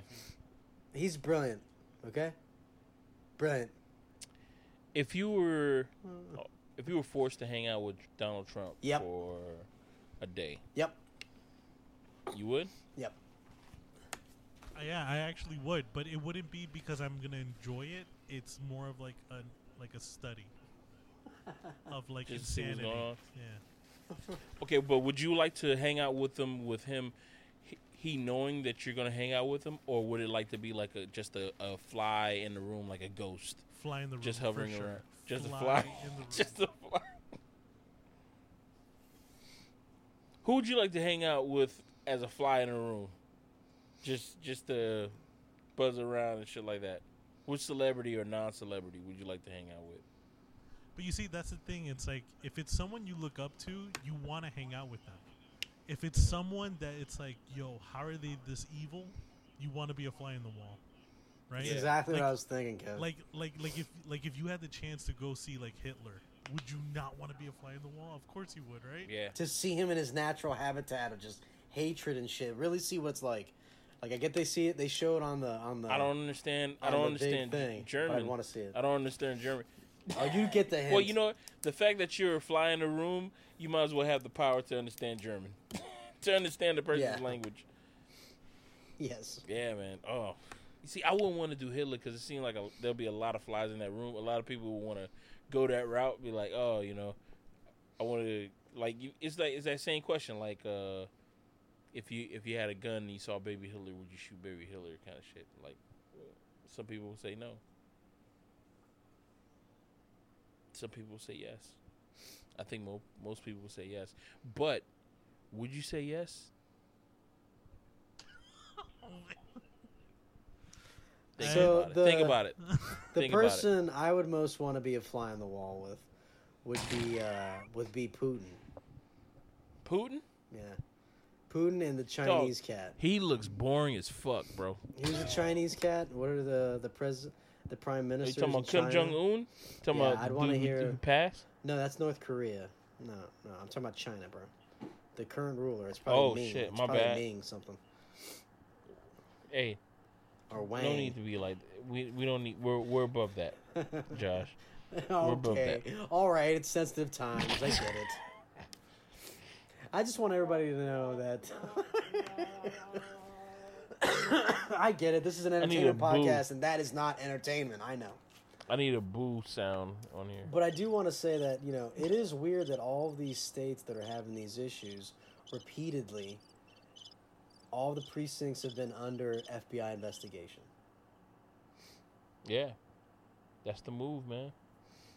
He's brilliant. Okay. Brilliant. if you were hmm. uh, if you were forced to hang out with Donald Trump Yep. for a day, Yep. you would? Yep. Yeah, I actually would, but it wouldn't be because I'm gonna enjoy it. It's more of like a like a study of like Just to see what's insanity. going on? Yeah. Okay, but would you like to hang out with him with him he, he knowing that you're gonna hang out with him, or would it like to be like a just a, a fly in the room like a ghost, Fly in the room. just for hovering sure. around, just fly a fly, in the room. just a fly? Who would you like to hang out with as a fly in a room? Just just to buzz around and shit like that. Which celebrity or non-celebrity would you like to hang out with? But you see, that's the thing. It's like if it's someone you look up to, you want to hang out with them. If it's someone that it's like, yo, how are they this evil? You want to be a fly in the wall, right? That's exactly Like- what I was thinking, Kev. Like, like, like if like if you had the chance to go see like Hitler, would you not want to be a fly in the wall? Of course you would, right? Yeah. to see him in his natural habitat of just hatred and shit. Really see what's like. Like I get they see it. They show it on the on the. I don't understand. I don't understand thing, German. I want to see it. I don't understand German. Oh, you get the hint. Well, you know the fact that you're a fly in the room, you might as well have the power to understand German, to understand the person's Yeah. language. Yes. Yeah, man. Oh, you see, I wouldn't want to do Hitler because it seemed like a, there'll be a lot of flies in that room. A lot of people would want to go that route. Be like, oh, you know, I want to like. You, it's like it's that same question. Like, uh, if you if you had a gun and you saw baby Hitler, would you shoot baby Hitler? Kind of shit. Like, some people will say no. Some people will say yes. I think mo- most people will say yes. But would you say yes? Think So about it. the- Think about it. The Think about it. person I would most want to be a fly on the wall with would be uh, would be Putin. Putin? Yeah, Putin and the Chinese cat. He looks boring as fuck, bro. He was a Chinese cat. What are the the president, the prime Are you minister? talking about Kim Jong Un? Talking Yeah, about I'd wanna dude hear- who passed? No, that's North Korea. No, no, I'm talking about China, bro. The current ruler. It's probably Oh, Ming. shit, It's my probably bad. Ming something Hey, or Wang. no need to be like we we don't need we're we're above that, Josh. above okay, all right. It's sensitive times. I get it. I just want everybody to know that I get it. This is an entertainment boo. podcast, and that is not entertainment. I know. I need a boo sound on here. But I do want to say that, you know, it is weird that all of these states that are having these issues repeatedly, all the precincts have been under FBI investigation. Yeah, that's the move, man.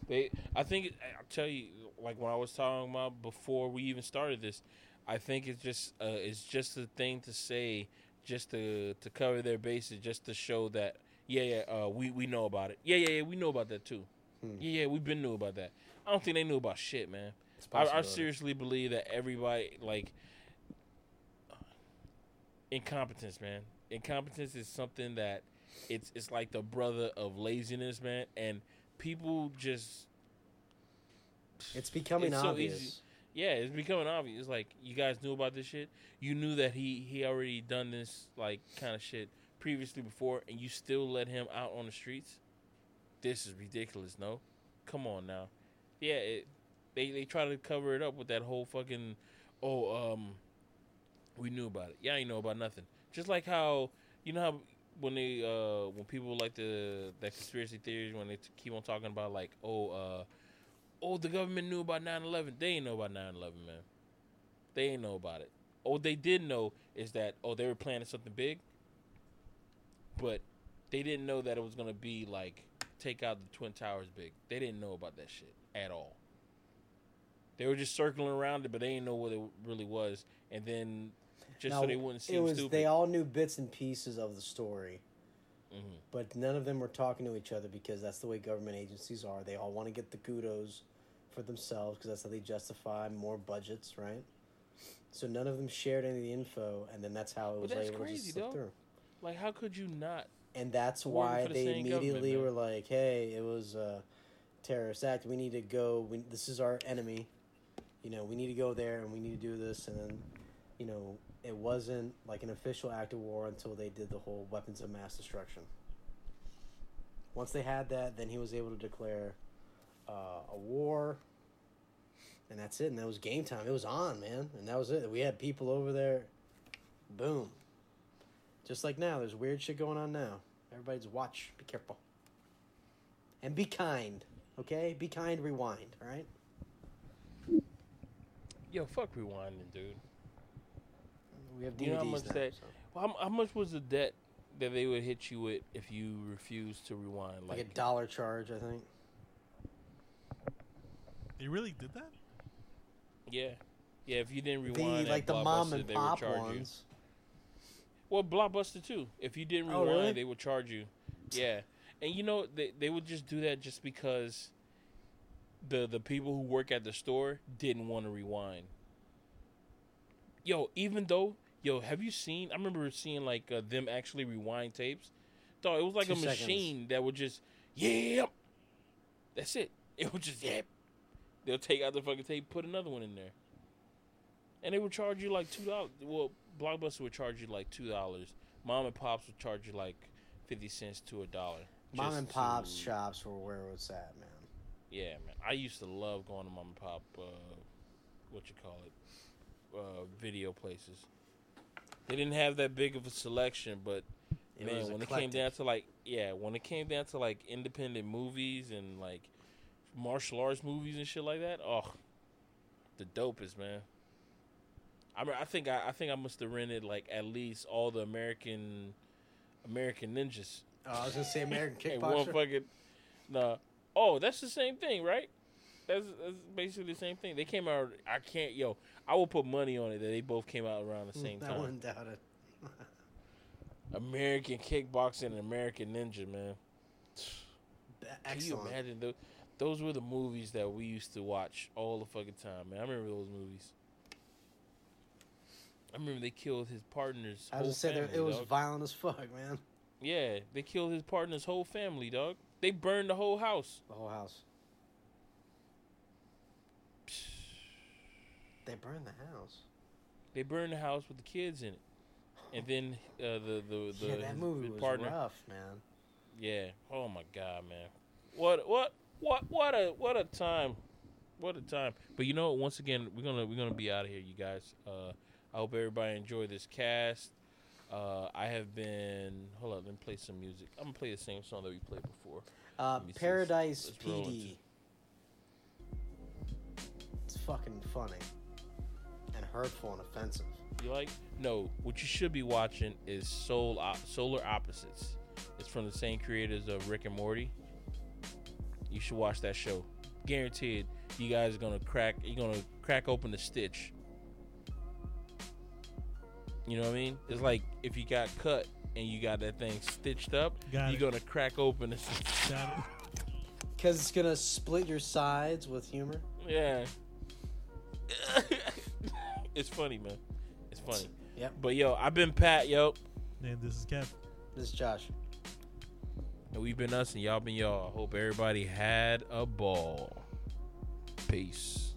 They, I think, I'll tell you, like when I was talking about before we even started this, I think it's just, uh, it's just a thing to say, just to to cover their bases, just to show that, yeah, yeah, uh, we we know about it. Yeah, yeah, yeah, we know about that too. Hmm. Yeah, yeah, we've been knew about that. I don't think they knew about shit, man. I, I, seriously believe that everybody like incompetence, man. Incompetence is something that it's it's like the brother of laziness, man. And people just It's becoming It's so obvious. easy. yeah, it's becoming obvious. Like you guys knew about this shit. You knew that he he already done this like kind of shit previously before, and you still let him out on the streets. This is ridiculous. No, come on now. Yeah, it, they they try to cover it up with that whole fucking oh um we knew about it. Yeah, I know about nothing. Just like how you know how when they uh when people like the that conspiracy theories when they t- keep on talking about like oh uh oh the government knew about 9-11 they ain't know about 9-11 man. They ain't know about it. Oh they did know is that oh they were planning something big but they didn't know that it was gonna be like take out the twin towers big. They didn't know about that shit at all. They were just circling around it but they didn't know what it really was. And then just Now, so they wouldn't seem it was stupid they all knew bits and pieces of the story, Mhm. but none of them were talking to each other because that's the way government agencies are. They all want to get the kudos for themselves because that's how they justify more budgets, right? So none of them shared any of the info, and then that's how it was that's able crazy, just slip though. through. like how could you not And that's why the they immediately were like, "Hey, it was a terrorist act. We need to go. We, this is our enemy. You know, we need to go there and we need to do this." And then, you know, it wasn't like an official act of war until they did the whole weapons of mass destruction. Once they had that, then he was able to declare uh, a war, and that's it. And that was game time. It was on, man, and that was it. We had people over there. Boom. Just like now, there's weird shit going on now. Everybody's watch. Be careful. And be kind. Okay? Be kind, rewind, alright? yo fuck rewinding dude We have You know how DVDs much now, that- so. Well, how, how much was the debt that they would hit you with if you refused to rewind? Like Like, a dollar charge, I think. They really did that? yeah, yeah. If you didn't The rewind, like the mom and they would pop charge you. ones. Well, Blockbuster too. If you didn't Oh, rewind, really? they would charge you. Yeah, and you know they they would just do that just because the the people who work at the store didn't want to rewind. Yo, even though yo, have you seen? I remember seeing like uh, them actually rewind tapes. Thought it was like Two a seconds. machine that would just yep. That's it. It would just yep. They'll take out the fucking tape, put another one in there, and they would charge you like two dollars. Well, Blockbuster would charge you like two dollars. Mom and Pops would charge you like fifty cents to a dollar. Mom and pop's to- shops were where it's at, man. Yeah, man. I used to love going to mom and pop. Uh, what you call it? Uh, video places. They didn't have that big of a selection, but It man, was when it came down to like, yeah, when it came down to like independent movies and like martial arts movies and shit like that, oh, the dopest, man. I mean, I think I, I think I must have rented like at least all the American American ninjas. Oh, I was gonna say American And one Kickboxer. fucking nah. Oh, that's the same thing, right? That's, that's basically the same thing. They came out. I can't. Yo, I will put money on it that they both came out around the same I time. wouldn't doubt it. American kickboxing and American ninja, man. B- Can you imagine those? Those were the movies that we used to watch all the fucking time, man. I remember those movies. I remember they killed his partner's I was gonna family. it was dog. violent as fuck, man. yeah, they killed his partner's whole family, dog. They burned the whole house. The whole house. They burned the house. They burned the house with the kids in it, and then uh, the the the yeah, that movie was partner. rough, man. Yeah. Oh my god, man. What what what what a what a time. What a time. But you know what, once again, we're gonna we're gonna be out of here, you guys. Uh I hope everybody enjoyed this cast. Uh, I have been. Hold up, let me play some music. I'm gonna play the same song that we played before. Uh, Let me see. Paradise PD. It's fucking funny hurtful and offensive. You like? No, what you should be watching is Soul Op- Solar Opposites. It's from the same creators of Rick and Morty. You should watch that show. Guaranteed, you guys are gonna crack. You're gonna crack open the stitch. You know what I mean? It's like if you got cut and you got that thing stitched up, Got you're it. gonna crack open the. Got it. Because it's gonna split your sides with humor. Yeah. it's funny, man. It's funny. Yeah. But yo, I've been Pat, yo. And this is Kev. This is Josh. And we've been us and y'all been y'all. Hope everybody had a ball. Peace.